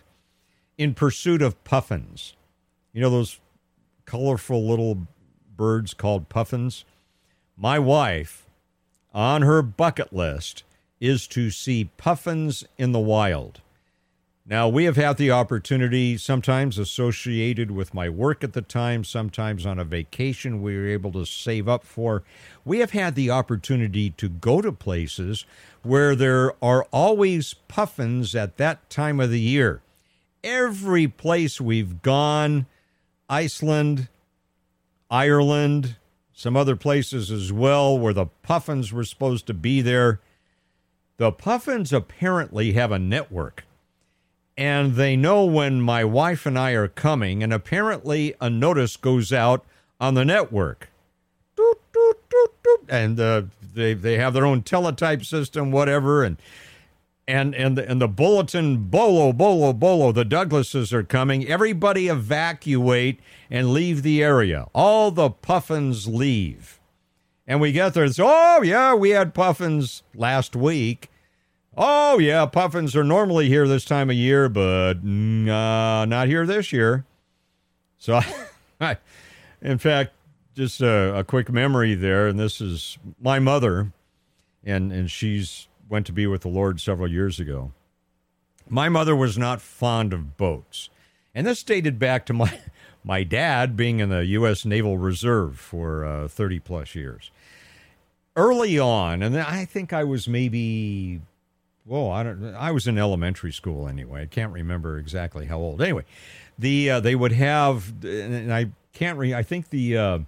in pursuit of puffins. You know those colorful little birds called puffins. My wife, on her bucket list, is to see puffins in the wild. Now, we have had the opportunity, sometimes associated with my work at the time, sometimes on a vacation we were able to save up for. We have had the opportunity to go to places where there are always puffins at that time of the year. Every place we've gone, Iceland, Ireland, some other places as well, where the puffins were supposed to be there, the puffins apparently have a network and they know when my wife and I are coming, and apparently a notice goes out on the network. Doot, doot, doot, and uh, they they have their own teletype system, whatever, and and and the, and the bulletin bolo bolo bolo the Douglasses are coming. Everybody evacuate and leave the area. All the puffins leave, and we get there. It's oh yeah, we had puffins last week Oh, yeah, puffins are normally here this time of year, but uh, not here this year. So, I, in fact, just a, a, quick memory there, and this is my mother, and, and she's went to be with the Lord several years ago. My mother was not fond of boats, and this dated back to my, my dad being in the U.S. Naval Reserve for uh, 30 plus years. Early on, and I think I was maybe Whoa, I don't. I was in elementary school anyway. I can't remember exactly how old. Anyway, the uh, they would have, and I can't. Re, I think the uh,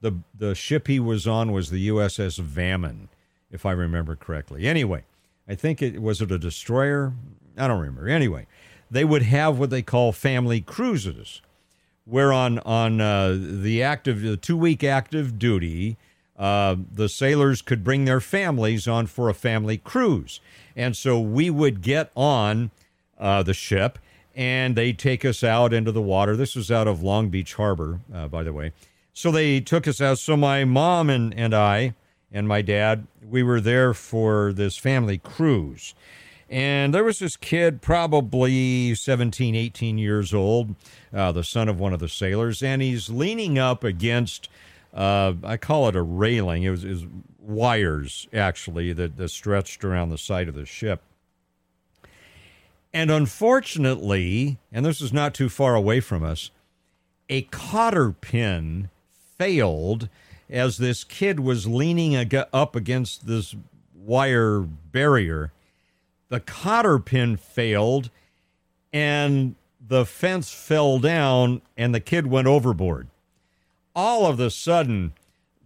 the the ship he was on was the USS Vammen, if I remember correctly. Anyway, I think it was it a destroyer. I don't remember. Anyway, they would have what they call family cruises, where on on uh, the active the two week active duty, uh, the sailors could bring their families on for a family cruise. And so we would get on uh, the ship and they take us out into the water. This was out of Long Beach Harbor, uh, by the way. So they took us out. So my mom and, and I and my dad, we were there for this family cruise. And there was this kid, probably 17, 18 years old, uh, the son of one of the sailors, and he's leaning up against, uh, I call it a railing. It was, it was wires, actually, that, that stretched around the side of the ship. And unfortunately, and this is not too far away from us, a cotter pin failed as this kid was leaning ag- up against this wire barrier. The cotter pin failed and the fence fell down and the kid went overboard. All of a sudden,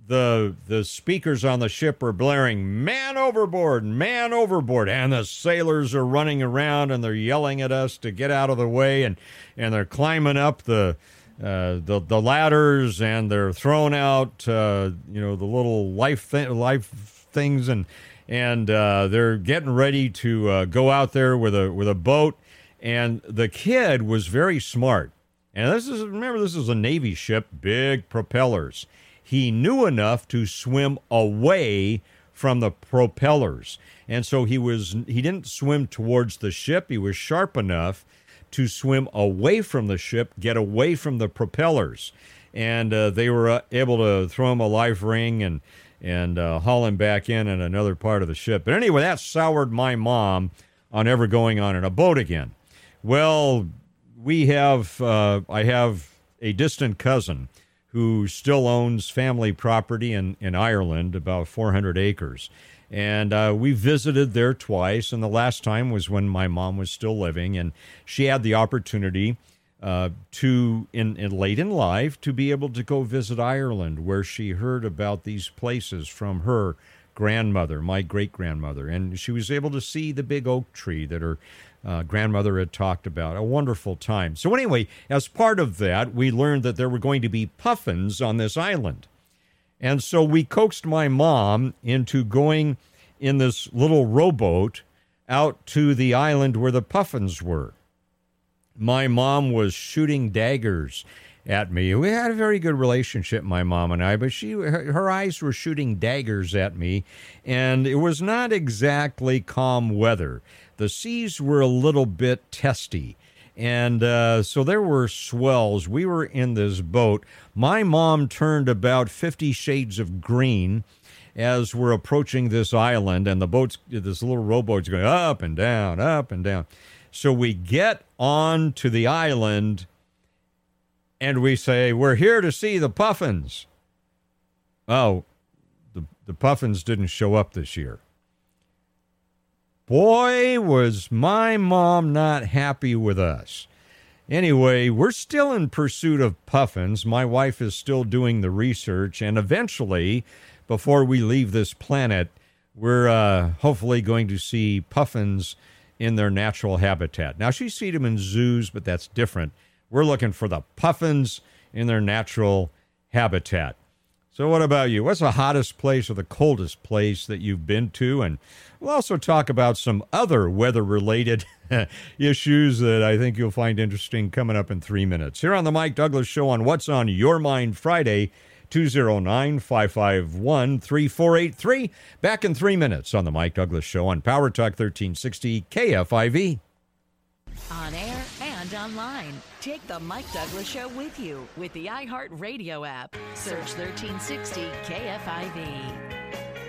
the the speakers on the ship are blaring man overboard man overboard and the sailors are running around and they're yelling at us to get out of the way and and they're climbing up the uh, the the ladders and they're thrown out uh, you know the little life th- life things and and uh, they're getting ready to uh, go out there with a with a boat and the kid was very smart and this is remember this is a navy ship big propellers he knew enough to swim away from the propellers. And so he was he didn't swim towards the ship. He was sharp enough to swim away from the ship, get away from the propellers. And uh, they were uh, able to throw him a life ring and and uh, haul him back in in another part of the ship. But anyway, that soured my mom on ever going on in a boat again. Well, we have uh, I have a distant cousin who still owns family property in, in Ireland, about 400 acres. And uh, we visited there twice, and the last time was when my mom was still living, and she had the opportunity uh, to, in, in late in life, to be able to go visit Ireland, where she heard about these places from her grandmother, my great grandmother, and she was able to see the big oak tree that her uh, grandmother had talked about. A wonderful time. So, anyway, as part of that, we learned that there were going to be puffins on this island. And so we coaxed my mom into going in this little rowboat out to the island where the puffins were. My mom was shooting daggers at me. We had a very good relationship, my mom and I, but she her, her, eyes were shooting daggers at me, and it was not exactly calm weather the seas were a little bit testy. And uh, so there were swells. We were in this boat. My mom turned about 50 shades of green as we're approaching this island, and the boat's, this little rowboat's going up and down, up and down. So we get on to the island and we say, We're here to see the puffins. Oh, the, the puffins didn't show up this year. Boy, was my mom not happy with us. Anyway, we're still in pursuit of puffins. My wife is still doing the research, and eventually, before we leave this planet, we're uh, hopefully going to see puffins in their natural habitat. Now, she's seen them in zoos, but that's different. We're looking for the puffins in their natural habitat. So, what about you? What's the hottest place or the coldest place that you've been to? And we'll also talk about some other weather related issues that I think you'll find interesting coming up in three minutes. Here on The Mike Douglass Show on What's on Your Mind Friday, 209 551 3483. Back in three minutes on The Mike Douglass Show on Power Talk 1360 KFIV. On air and online. Take the Mike Douglass Show with you with the iHeartRadio app. Search 1360 KFIV.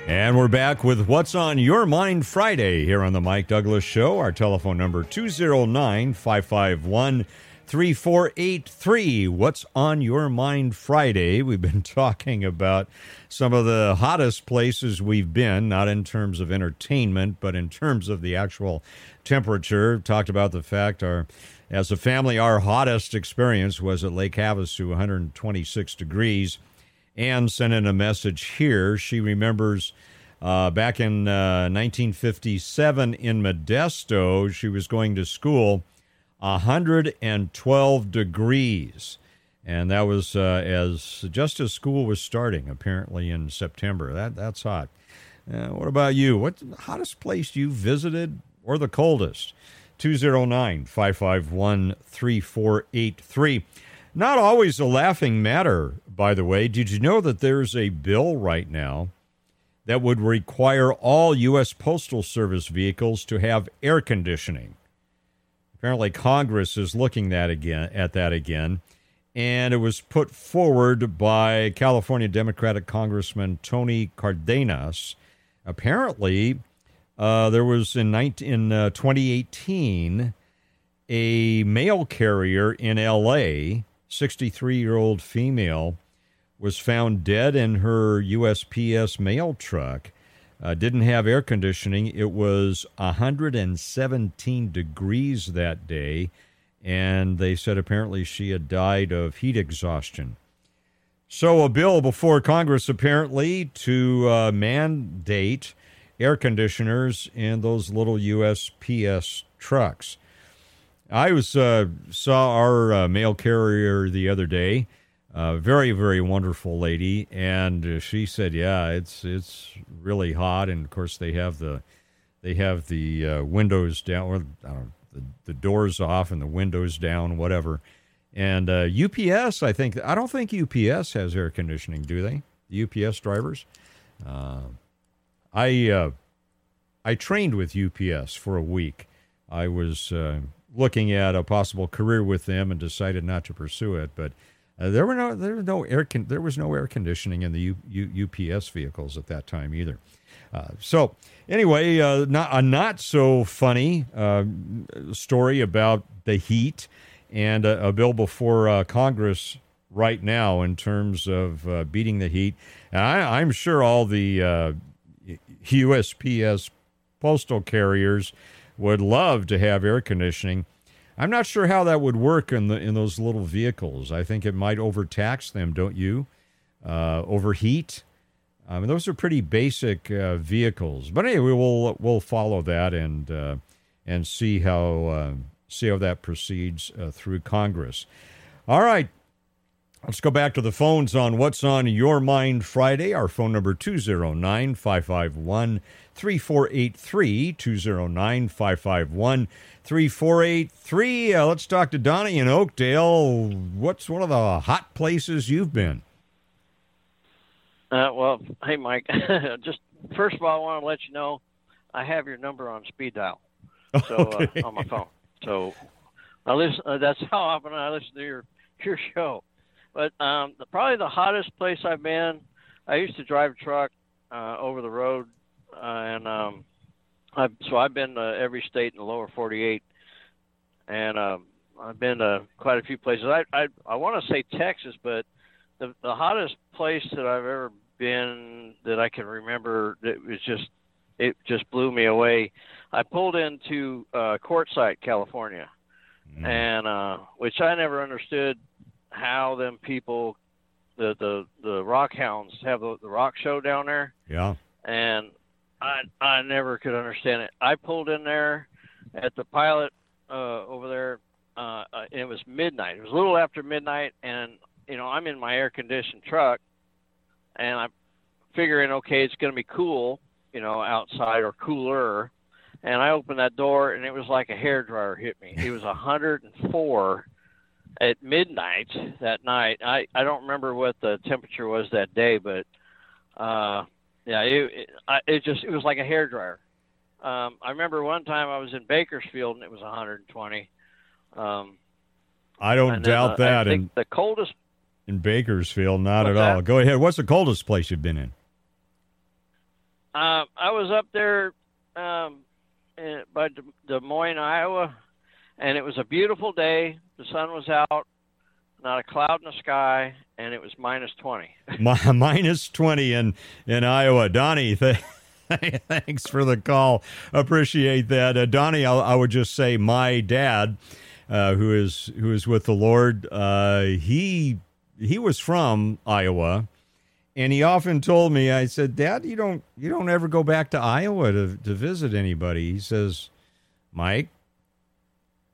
And we're back with What's on Your Mind Friday here on the Mike Douglass Show. Our telephone number 209 551 3483. What's on Your Mind Friday? We've been talking about some of the hottest places we've been, not in terms of entertainment, but in terms of the actual temperature. Talked about the fact our as a family, our hottest experience was at Lake Havasu, 126 degrees. Anne sent in a message here. She remembers uh, back in uh, 1957 in Modesto, she was going to school, 112 degrees. And that was uh, as just as school was starting, apparently in September. That that's hot. Uh, what about you? What's the hottest place you visited, or the coldest? 209 551 3483. Not always a laughing matter, by the way. Did you know that there's a bill right now that would require all U.S. Postal Service vehicles to have air conditioning. Apparently, Congress is looking that again at that again, and it was put forward by California Democratic Congressman Tony Cardenas. Apparently, uh, there was in 19, in uh, 2018 a mail carrier in L.A. 63 year old female was found dead in her USPS mail truck. Uh, didn't have air conditioning. It was 117 degrees that day, and they said apparently she had died of heat exhaustion. So, a bill before Congress apparently to uh, mandate air conditioners in those little USPS trucks. I was uh, saw our uh, mail carrier the other day uh, very very wonderful lady, and uh, she said, "Yeah, it's it's really hot." And of course, they have the they have the uh, windows down, or know, the the doors off and the windows down, whatever. And UPS, uh, I think I don't think UPS has air conditioning, do they? The UPS drivers. I uh, I trained with UPS for a week. I was looking at a possible career with them and decided not to pursue it, but uh, there were no there was no air con- there was no air conditioning in the U- U- UPS vehicles at that time either. Uh, so anyway, uh, not a not so funny uh, story about the heat and a, a bill before uh, Congress right now in terms of uh, beating the heat. I, am sure all the USPS postal carriers would love to have air conditioning. I'm not sure how that would work in the in those little vehicles. I think it might overtax them, don't you? Uh, overheat. I mean, those are pretty basic uh, vehicles. But anyway, we'll we'll follow that and uh, and see how uh, see how that proceeds uh, through Congress. All right. Let's go back to the phones on What's on Your Mind Friday. Our phone number 209 551 3483 209 551 3483. Uh, let's talk to Donnie in Oakdale. What's one of the hot places you've been? Uh, well, hey, Mike. Just first of all, I want to let you know I have your number on speed dial, so okay. uh, on my phone. So I listen. Uh, that's how often I listen to your your show. But um, the, probably the hottest place I've been. I used to drive a truck uh, over the road, uh, and um, I've, so I've been to every state in the lower 48, and um, I've been to quite a few places. I I, I want to say Texas, but the the hottest place that I've ever been that I can remember that was just it just blew me away. I pulled into uh, Quartzsite, California, mm. and uh, which I never understood how them people the the the rock hounds have the, the rock show down there. Yeah. And I I never could understand it. I pulled in there at the pilot uh, over there. Uh, uh, it was midnight. It was a little after midnight, and you know I'm in my air conditioned truck, and I'm figuring, okay, it's going to be cool, you know, outside or cooler. And I opened that door, and it was like a hair dryer hit me. It was 104 at midnight that night. I I don't remember what the temperature was that day, but uh, yeah, it it, I, it just it was like a hair dryer. Um, I remember one time I was in Bakersfield and it was 120. Um, I don't doubt then, uh, that. and the coldest in Bakersfield, not at that? all. Go ahead. What's the coldest place you've been in? Uh, I was up there um, in, by Des Moines, Iowa, and it was a beautiful day. The sun was out, not a cloud in the sky, and it was minus 20. minus 20 in, in Iowa. Donnie, th- thanks for the call. Appreciate that. Uh, Donnie, I, I, would just say my dad, uh, who is who is with the Lord, uh, he he was from Iowa. And he often told me, I said, Dad, you don't you don't ever go back to Iowa to, to visit anybody. He says, Mike,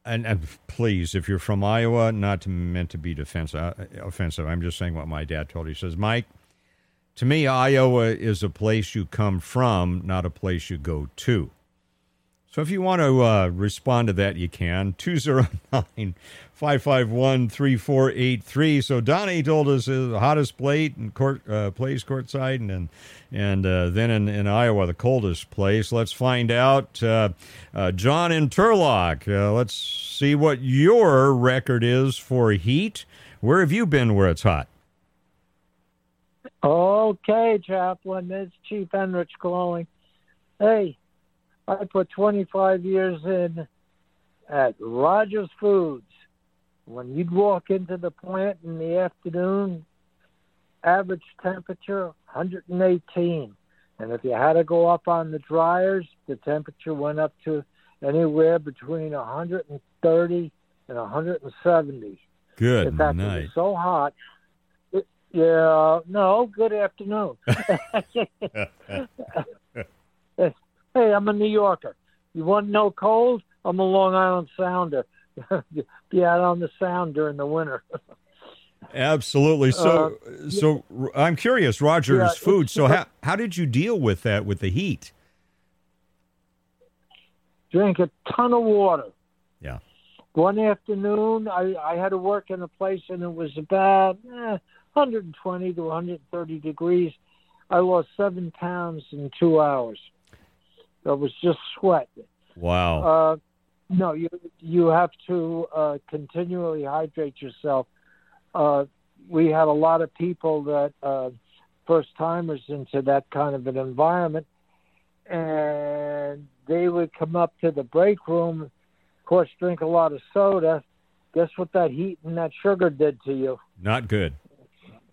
and, and, please, if you're from Iowa, not meant to be defensive, uh, offensive. I'm just saying what my dad told. He says, Mike, to me, Iowa is a place you come from, not a place you go to. So if you want to uh, respond to that, you can. 209 551 3483. So Donnie told us the hottest plate and court, uh, place Quartzsite, and and, and uh, then in, in Iowa, the coldest place. Let's find out. Uh, uh, John in Turlock, uh, let's see what your record is for heat. Where have you been where it's hot? Okay, Chaplain. It's Chief Enrich calling. Hey, I put 25 years in at Rogers Foods. When you'd walk into the plant in the afternoon, average temperature 118. And if you had to go up on the dryers, the temperature went up to anywhere between 130 and 170. Good In fact, night. it was so hot. It, yeah, no, good afternoon. hey, I'm a New Yorker. You want no cold? I'm a Long Island Sounder. Be out on the Sound during the winter. Absolutely. So, so I'm curious, Rogers Yeah, Food. So, how how did you deal with that with the heat? Drink a ton of water. Yeah. One afternoon, I, I had to work in a place and it was about eh, 120 to 130 degrees. I lost seven pounds in two hours. That was just sweat. Wow. Uh, no, you you have to uh, continually hydrate yourself. Uh, we had a lot of people that uh, first timers into that kind of an environment, and they would come up to the break room, of course, drink a lot of soda. Guess what that heat and that sugar did to you? Not good.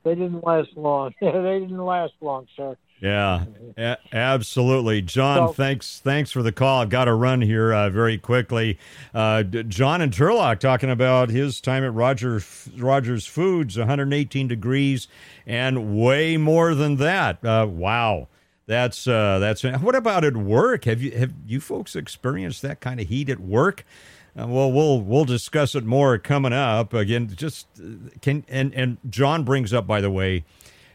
They didn't last long. they didn't last long, sir. Yeah, a- absolutely, John. So- thanks, thanks for the call. I've got to run here uh, very quickly. Uh, John and Turlock talking about his time at Rogers Rogers Foods, 118 degrees, and way more than that. Uh, wow, that's uh, that's. What about at work? Have you have you folks experienced that kind of heat at work? Uh, well, we'll we'll discuss it more coming up. Again, just uh, can and and John brings up, by the way,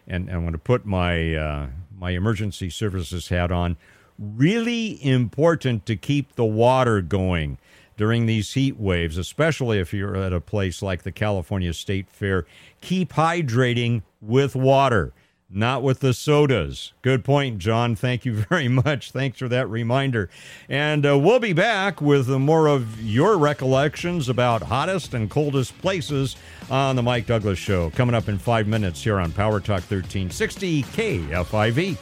and, and I'm going to put my uh, my emergency services hat on. Really important to keep the water going during these heat waves, especially if you're at a place like the California State Fair. Keep hydrating with water, not with the sodas. Good point, John. Thank you very much. Thanks for that reminder. And uh, we'll be back with more of your recollections about hottest and coldest places on the Mike Douglass Show coming up in five minutes here on Power Talk 1360 KFIV.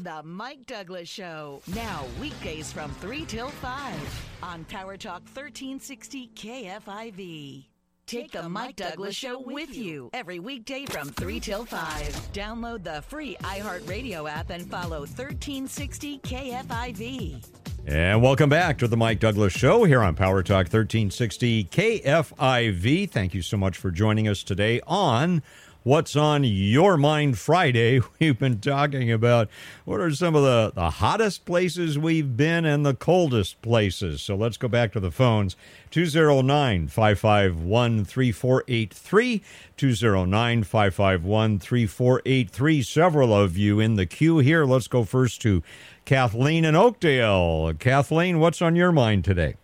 The Mike Douglass Show. Now, weekdays from 3 till 5 on Power Talk 1360 KFIV. Take the Mike Douglass Show with you every weekday from 3 till 5. Download the free iHeartRadio app and follow 1360 KFIV. And welcome back to the Mike Douglass Show here on Power Talk 1360 KFIV. Thank you so much for joining us today on What's on Your Mind Friday. We've been talking about what are some of the, the hottest places we've been and the coldest places. So let's go back to the phones 209 551 3483. 209 551 3483. Several of you in the queue here. Let's go first to Kathleen in Oakdale. Kathleen, what's on your mind today?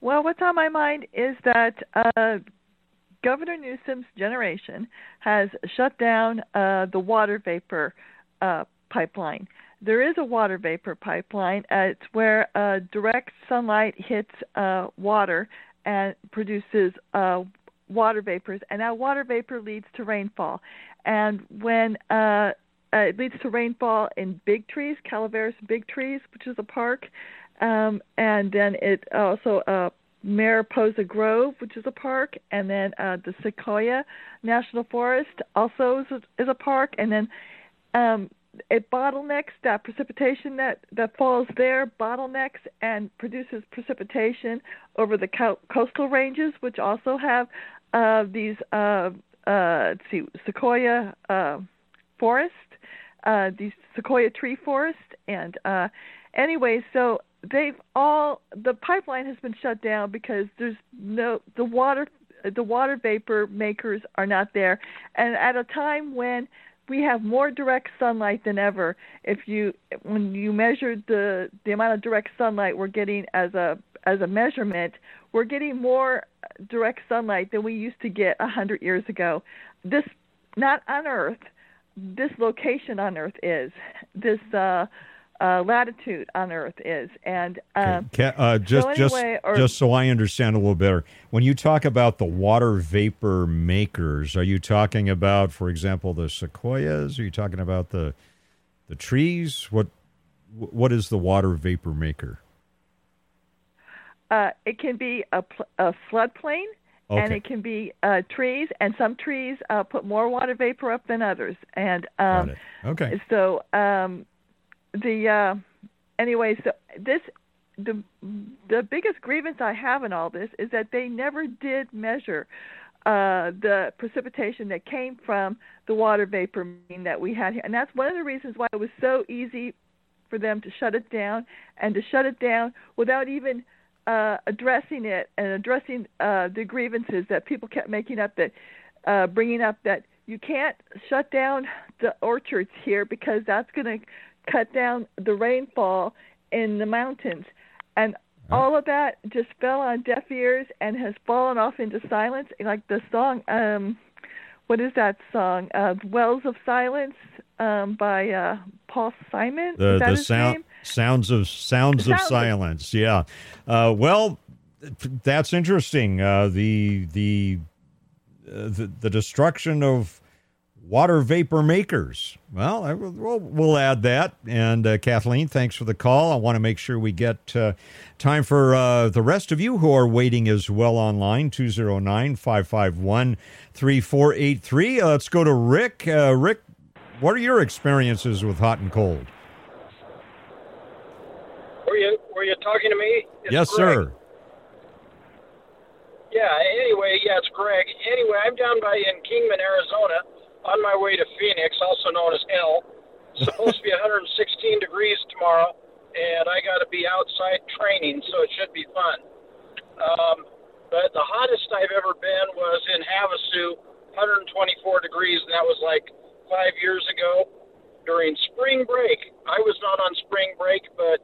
Well, what's on my mind is that uh, Governor Newsom's generation has shut down uh, the water vapor uh, pipeline. There is a water vapor pipeline. Uh, it's where direct sunlight hits uh, water and produces uh, water vapors, and that water vapor leads to rainfall. And when uh, it leads to rainfall in big trees, Calaveras Big Trees, which is a park, um, and then it also Mariposa Grove, which is a park, and then uh, the Sequoia National Forest also is a, is a park, and then um, it bottlenecks that precipitation that that falls there bottlenecks and produces precipitation over the co- coastal ranges, which also have uh, these uh, uh, let's see Sequoia uh, forest, uh, these Sequoia tree forest, and uh, anyway, so they've all the pipeline has been shut down because there's no the water the water vapor makers are not there and at a time when we have more direct sunlight than ever. If you when you measure the the amount of direct sunlight we're getting as a as a measurement, we're getting more direct sunlight than we used to get a hundred years ago. This not on Earth. This location on Earth is this. Uh, uh, latitude on Earth is. And uh, okay. uh, just so anyway, just or, just so I understand a little better, when you talk about the water vapor makers, are you talking about, for example, the sequoias? Are you talking about the the trees? What what is the water vapor maker? Uh, it can be a, pl- a floodplain. Okay. And it can be uh, trees, and some trees uh, put more water vapor up than others. And um, okay, so um, the uh, anyway, so this the the biggest grievance I have in all this is that they never did measure uh, the precipitation that came from the water vapor that we had here, and that's one of the reasons why it was so easy for them to shut it down and to shut it down without even uh, addressing it and addressing uh, the grievances that people kept making up that uh, bringing up that you can't shut down the orchards here because that's going to cut down the rainfall in the mountains. And all of that just fell on deaf ears and has fallen off into silence. Like the song, um, what is that song? Uh, Wells of Silence um, by uh, Paul Simon. The, the sound, name? sounds of sounds, sounds of silence. Yeah. Uh, well, that's interesting. Uh, the the, uh, the the destruction of water vapor makers. Well, I, we'll, we'll add that. And uh, Kathleen, thanks for the call. I want to make sure we get uh, time for uh, the rest of you who are waiting as well online 209 551 3483. Let's go to Rick. Uh, Rick, what are your experiences with hot and cold? Were you were you talking to me? It's yes, Greg. sir. Yeah. Anyway, yeah, it's Greg. Anyway, I'm down by in Kingman, Arizona on my way to Phoenix, also known as Hell. supposed to be 116 degrees tomorrow, and I got to be outside training, so it should be fun. Um, but the hottest I've ever been was in Havasu, 124 degrees, and that was like five years ago during spring break. I was not on spring break, but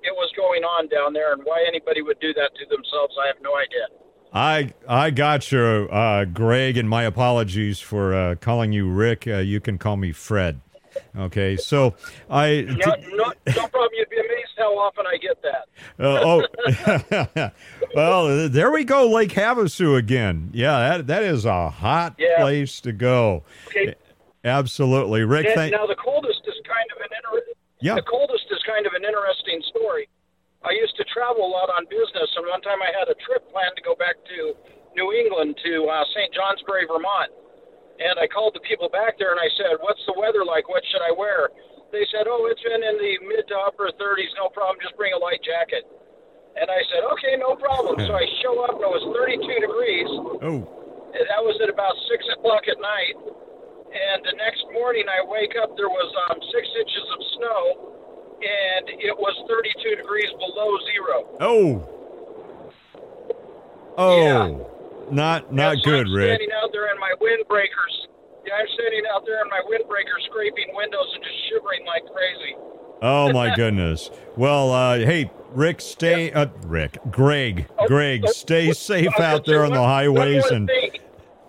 it was going on down there, and why anybody would do that to themselves, I have no idea. I I got you, uh, Greg, and my apologies for uh, calling you Rick. Uh, you can call me Fred. Okay, so I no, no, no problem. You'd be amazed how often I get that. oh, well, there we go, Lake Havasu again. Yeah, that that is a hot yeah. place to go. Okay. Absolutely, Rick. And thank- now the coldest is kind of an inter- yeah. The coldest is kind of an interesting story. I used to travel a lot on business, and one time I had a trip planned to go back to New England to uh, St. Johnsbury, Vermont. And I called the people back there and I said, What's the weather like? What should I wear? They said, Oh, it's been in the mid to upper 30s, no problem, just bring a light jacket. And I said, Okay, no problem. So I show up and it was 32 degrees. Oh. That was at about 6 o'clock at night. And the next morning I wake up, there was um, six inches of snow and it was 32 degrees below zero. Oh. Oh. Yeah. Not not so good, I'm Rick. standing out there in my windbreakers. Yeah, I'm standing out there in my windbreaker, scraping windows and just shivering like crazy. Oh my goodness. Well, uh, hey, Rick, stay. Uh, Rick, Greg, Oh, Greg, oh, stay safe out there on the highways, and thing.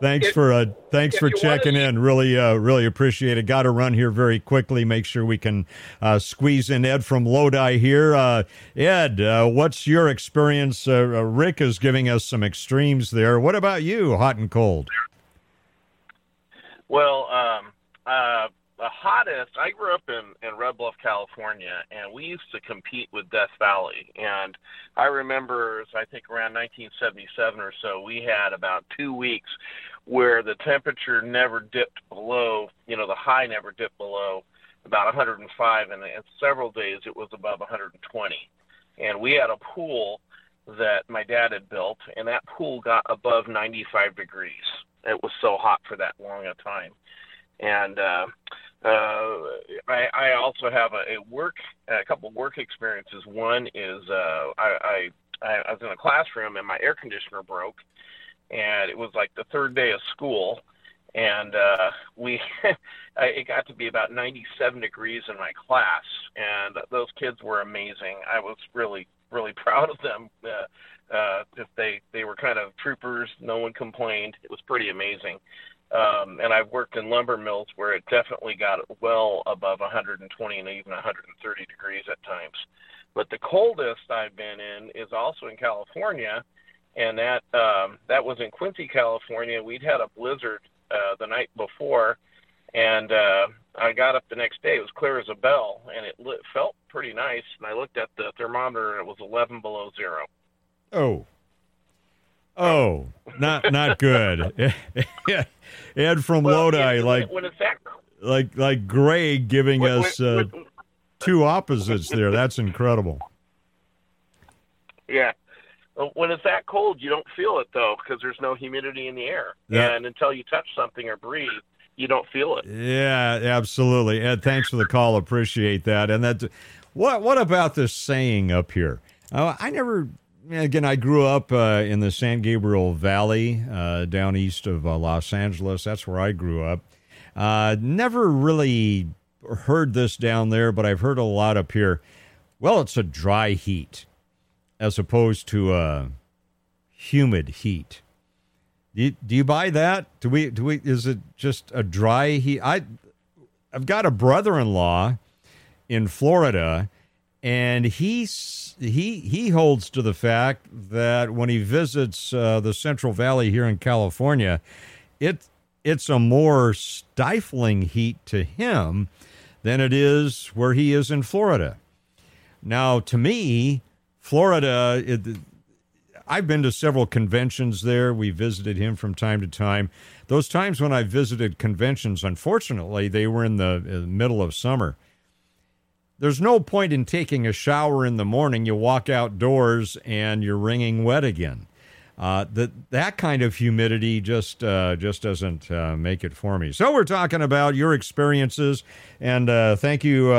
Thanks If- for uh, thanks for you wanna- checking in. Really, uh, really appreciate it. Got to run here very quickly. Make sure we can uh, squeeze in Ed from Lodi here. Uh, Ed, uh, what's your experience? Uh, uh, Rick is giving us some extremes there. What about you? Hot and cold. Well, um, uh, the hottest, I grew up in, in Red Bluff, California, and we used to compete with Death Valley. And I remember, I think around 1977 or so, we had about two weeks where the temperature never dipped below, you know, the high never dipped below about 105, and, and several days it was above 120. And we had a pool that my dad had built, and that pool got above 95 degrees. It was so hot for that long a time. And uh, uh, I, I also have a, a work, a couple work experiences. One is uh, I, I, I was in a classroom and my air conditioner broke, and it was like the third day of school, and uh, we it got to be about 97 degrees in my class, and those kids were amazing. I was really really proud of them. Uh, uh, if they they were kind of troopers, no one complained. It was pretty amazing. Um, and I've worked in lumber mills where it definitely got well above 120 and even 130 degrees at times. But the coldest I've been in is also in California, and that um, that was in Quincy, California. We'd had a blizzard uh, the night before, and uh, I got up the next day. It was clear as a bell, and it lit, felt pretty nice. And I looked at the thermometer, and it was 11 below zero. Oh, oh, not not good. Ed from well, Lodi, like when it's that, like like Greg giving when, us uh, when, two opposites there. That's incredible. Yeah. When it's that cold, you don't feel it though because there's no humidity in the air, Yeah. and until you touch something or breathe, you don't feel it. Yeah, absolutely. Ed, thanks for the call. Appreciate that. And that, what what about this saying up here? Uh, I never. Again, I grew up uh, in the San Gabriel Valley, uh, down east of uh, Los Angeles. That's where I grew up. Uh, never really heard this down there, but I've heard a lot up here. Well, it's a dry heat as opposed to a humid heat. Do you, do you buy that? Do we do we is it just a dry heat? I I've got a brother-in-law in Florida and he's he he holds to the fact that when he visits uh, the Central Valley here in California, it it's a more stifling heat to him than it is where he is in Florida. Now, to me, Florida, it, I've been to several conventions there. We visited him from time to time. Those times when I visited conventions, unfortunately, they were in the, in the middle of summer. There's no point in taking a shower in the morning. You walk outdoors and you're wringing wet again. Uh, that that kind of humidity just uh, just doesn't uh, make it for me. So we're talking about your experiences, and uh, thank you,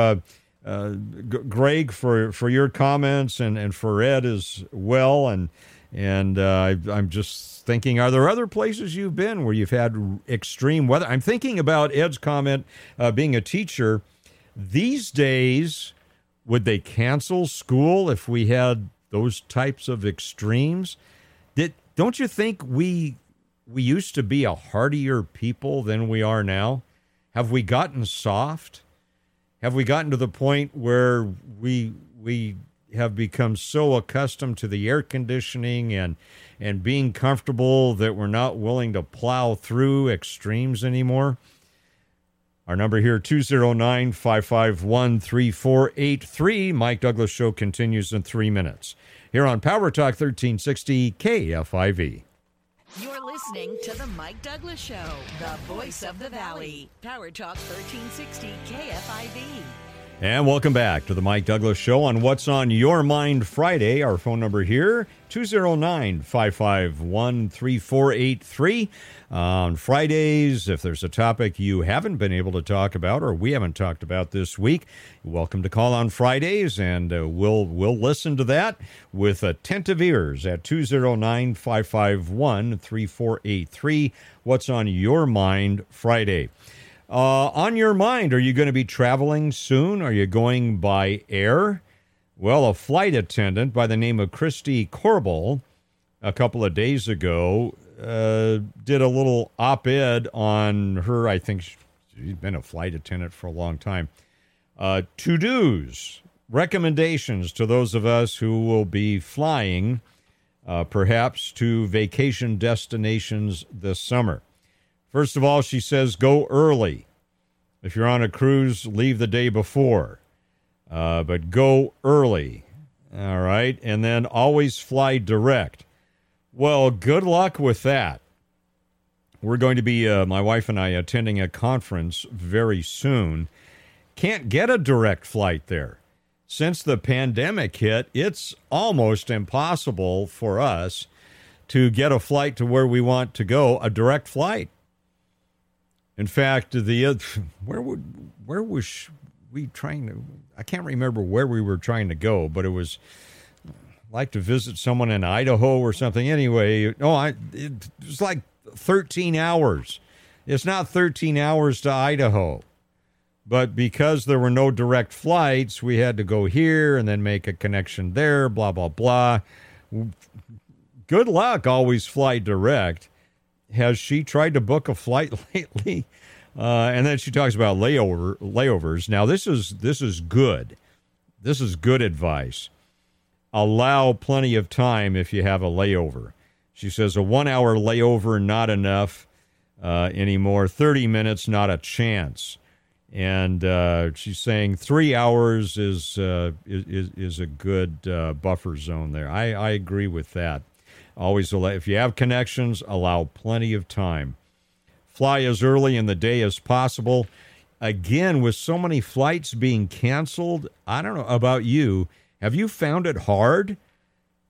uh, uh, G- Greg, for for your comments, and, and for Ed as well. And and I, I'm just thinking, are there other places you've been where you've had extreme weather? I'm thinking about Ed's comment, being a teacher. These days, would they cancel school if we had those types of extremes? Did don't you think we we used to be a hardier people than we are now? Have we gotten soft? Have we gotten to the point where we we have become so accustomed to the air conditioning and and being comfortable that we're not willing to plow through extremes anymore? Our number here 209-551-3483. Mike Douglass show continues in 3 minutes here on Power Talk 1360 KFIV. You're listening to the Mike Douglass Show, the voice of the valley. Power Talk 1360 KFIV. And welcome back to the Mike Douglass Show on What's on Your Mind Friday. Our phone number here 209 551 3483. On Fridays, if there's a topic you haven't been able to talk about or we haven't talked about this week, welcome to call on Fridays and uh, we'll we'll listen to that with attentive ears at 209 551 3483. What's on your mind Friday? Uh, on your mind, are you going to be traveling soon? Are you going by air? Well, a flight attendant by the name of Kristie Koerbel a couple of days ago uh, did a little op ed on her. I think she's been a flight attendant for a long time. Uh, to dos, recommendations to those of us who will be flying, uh, perhaps to vacation destinations this summer. First of all, she says go early. If you're on a cruise, leave the day before, uh, but go early. All right. And then always fly direct. Well, good luck with that. We're going to be, uh, my wife and I, attending a conference very soon. Can't get a direct flight there. Since the pandemic hit, it's almost impossible for us to get a flight to where we want to go, a direct flight. In fact, the where would where was we trying to? I can't remember where we were trying to go, but it was like to visit someone in Idaho or something. Anyway, no, I it was like 13 hours It's not 13 hours to Idaho. But because there were no direct flights, we had to go here and then make a connection there, blah, blah, blah. Good luck, always fly direct. Has she tried to book a flight lately? Uh, and then she talks about layover layovers. Now this is this is good. This is good advice. Allow plenty of time if you have a layover. She says a one hour layover not enough uh, anymore. Thirty minutes not a chance. And uh, she's saying three hours is uh, is is a good uh, buffer zone there. I, I agree with that. Always allow, if you have connections, allow plenty of time fly as early in the day as possible. Again, with so many flights being canceled, I don't know about you. Have you found it hard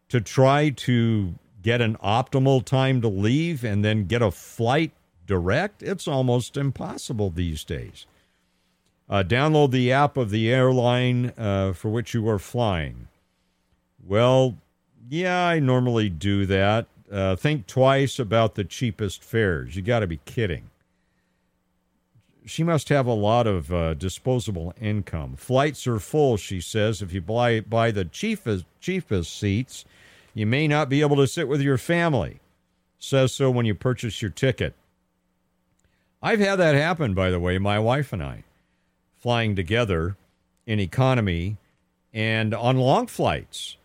to try to get an optimal time to leave and then get a flight direct? It's almost impossible these days. Uh, download the app of the airline uh, for which you are flying. Well, yeah, I normally do that. Uh, think twice about the cheapest fares. You got to be kidding. She must have a lot of uh, disposable income. Flights are full, she says. If you buy, buy the cheapest, cheapest seats, you may not be able to sit with your family. Says so when you purchase your ticket. I've had that happen, by the way, my wife and I, flying together in economy and on long flights.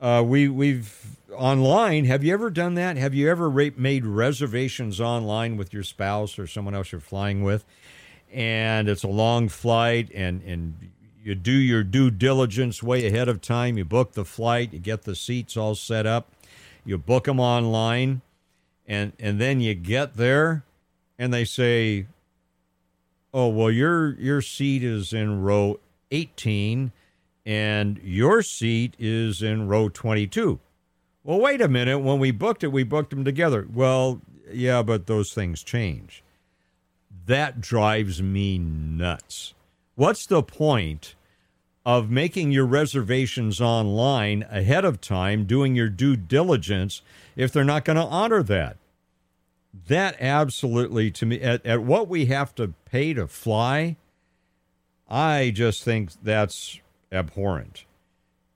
Uh, we we've online. Have you ever done that? Have you ever ra- made reservations online with your spouse or someone else you're flying with, and it's a long flight, and and you do your due diligence way ahead of time. You book the flight, you get the seats all set up, you book them online, and and then you get there, and they say, "Oh well, your your seat is in row 18." And your seat is in row 22. Well, wait a minute. When we booked it, we booked them together. Well, yeah, but those things change. That drives me nuts. What's the point of making your reservations online ahead of time, doing your due diligence, if they're not going to honor that? That absolutely, to me, at, at what we have to pay to fly, I just think that's abhorrent.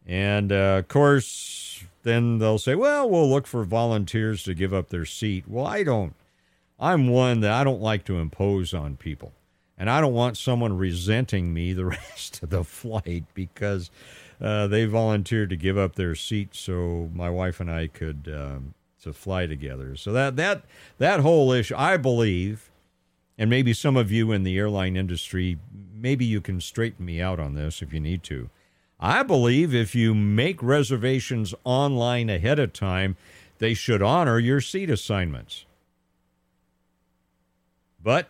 And uh, of course, then they'll say, well, we'll look for volunteers to give up their seat. Well, I don't. I'm one that I don't like to impose on people. And I don't want someone resenting me the rest of the flight because uh, they volunteered to give up their seat so my wife and I could um, to fly together. So that that that whole issue, I believe, and maybe some of you in the airline industry maybe you can straighten me out on this if you need to. I believe if you make reservations online ahead of time, they should honor your seat assignments. But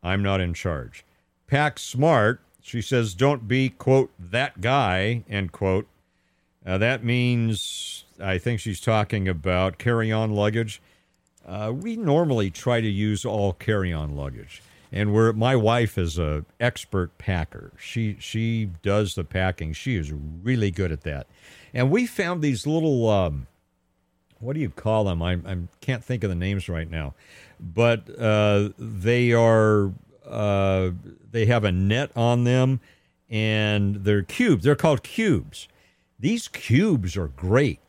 I'm not in charge. Pack smart, she says, don't be, quote, that guy, end quote. Uh, that means, I think she's talking about carry on luggage. Uh, we normally try to use all carry on luggage and we're my wife is a expert packer. She she does the packing. She is really good at that. And we found these little um, what do you call them? I I can't think of the names right now, but uh, they are uh, they have a net on them, and they're cubes. They're called cubes. These cubes are great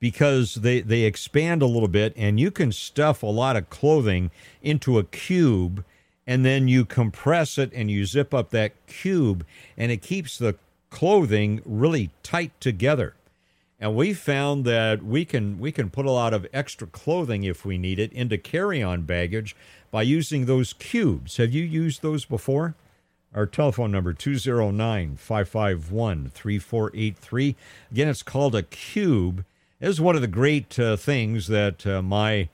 because they they expand a little bit, and you can stuff a lot of clothing into a cube and then you compress it and you zip up that cube and it keeps the clothing really tight together. And we found that we can we can put a lot of extra clothing if we need it into carry-on baggage by using those cubes. Have you used those before? Our telephone number 209-551-3483. Again, it's called a cube. This is one of the great uh, things that uh, my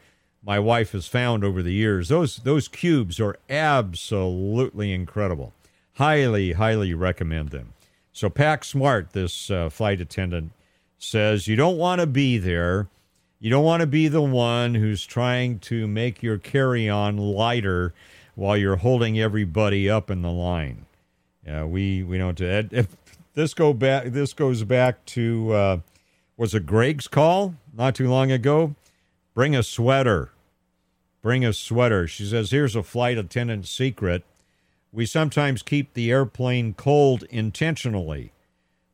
my wife has found over the years. Those those cubes are absolutely incredible. Highly, highly recommend them. So pack smart. This uh, flight attendant says you don't want to be there. You don't want to be the one who's trying to make your carry-on lighter while you're holding everybody up in the line. Yeah, we we don't. If this go back, this goes back to uh, was it Greg's call not too long ago? Bring a sweater bring a sweater. She says, Here's a flight attendant secret. We sometimes keep the airplane cold intentionally.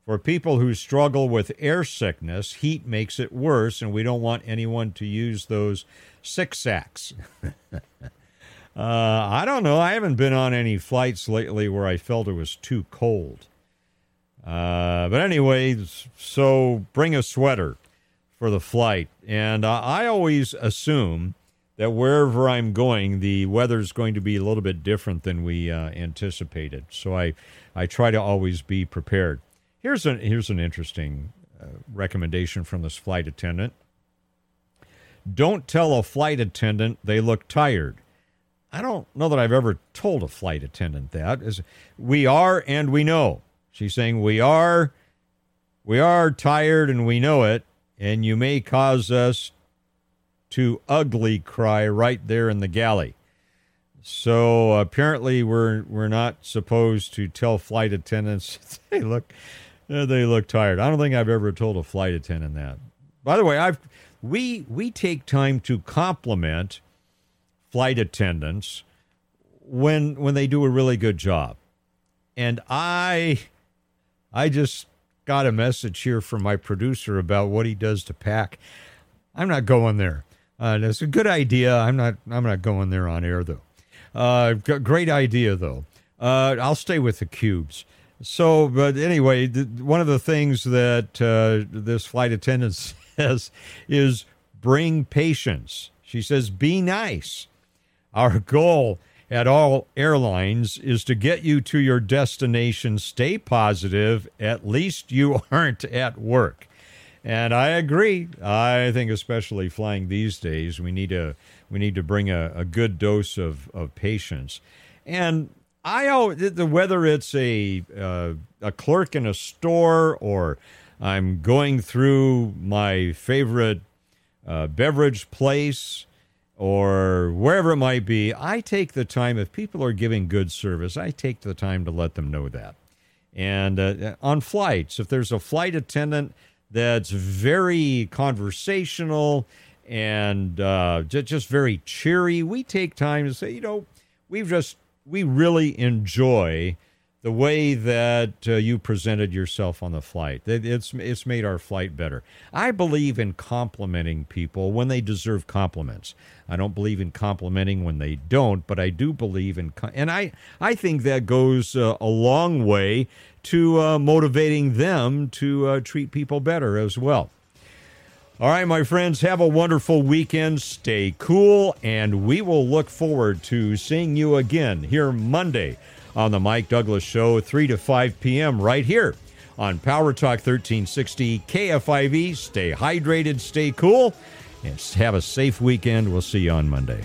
For people who struggle with air sickness, heat makes it worse, and we don't want anyone to use those sick sacks. uh, I don't know. I haven't been on any flights lately where I felt it was too cold. Uh, but anyway, so bring a sweater for the flight. And uh, I always assume that wherever I'm going, the weather's going to be a little bit different than we uh, anticipated. So I, I try to always be prepared. Here's an here's an interesting uh, recommendation from this flight attendant. Don't tell a flight attendant they look tired. I don't know that I've ever told a flight attendant that. Is we are and we know. She's saying we are we are tired and we know it, and you may cause us to ugly cry right there in the galley. So apparently we're we're not supposed to tell flight attendants they look uh, they look tired. I don't think I've ever told a flight attendant that. By the way, I've we we take time to compliment flight attendants when when they do a really good job. And I I just got a message here from my producer about what he does to pack. I'm not going there. Uh, it's a good idea. I'm not. I'm not going there on air though. Uh, great idea though. Uh, I'll stay with the cubes. So, but anyway, th- one of the things that uh, this flight attendant says is bring patience. She says, be nice. Our goal at all airlines is to get you to your destination. Stay positive. At least you aren't at work. And I agree. I think, especially flying these days, we need to we need to bring a, a good dose of, of patience. And I the whether it's a uh, a clerk in a store or I'm going through my favorite uh, beverage place or wherever it might be, I take the time. If people are giving good service, I take the time to let them know that. And uh, on flights, if there's a flight attendant that's very conversational and uh, just very cheery, we take time to say, you know, we've just we really enjoy the way that uh, you presented yourself on the flight. It's it's made our flight better. I believe in complimenting people when they deserve compliments. I don't believe in complimenting when they don't, but I do believe in and I I think that goes uh, a long way to uh, motivating them to uh, treat people better as well. All right, my friends, have a wonderful weekend. Stay cool, and we will look forward to seeing you again here Monday on the Mike Douglass Show, 3 to 5 p.m., right here on Power Talk 1360 KFIV. Stay hydrated, stay cool, and have a safe weekend. We'll see you on Monday.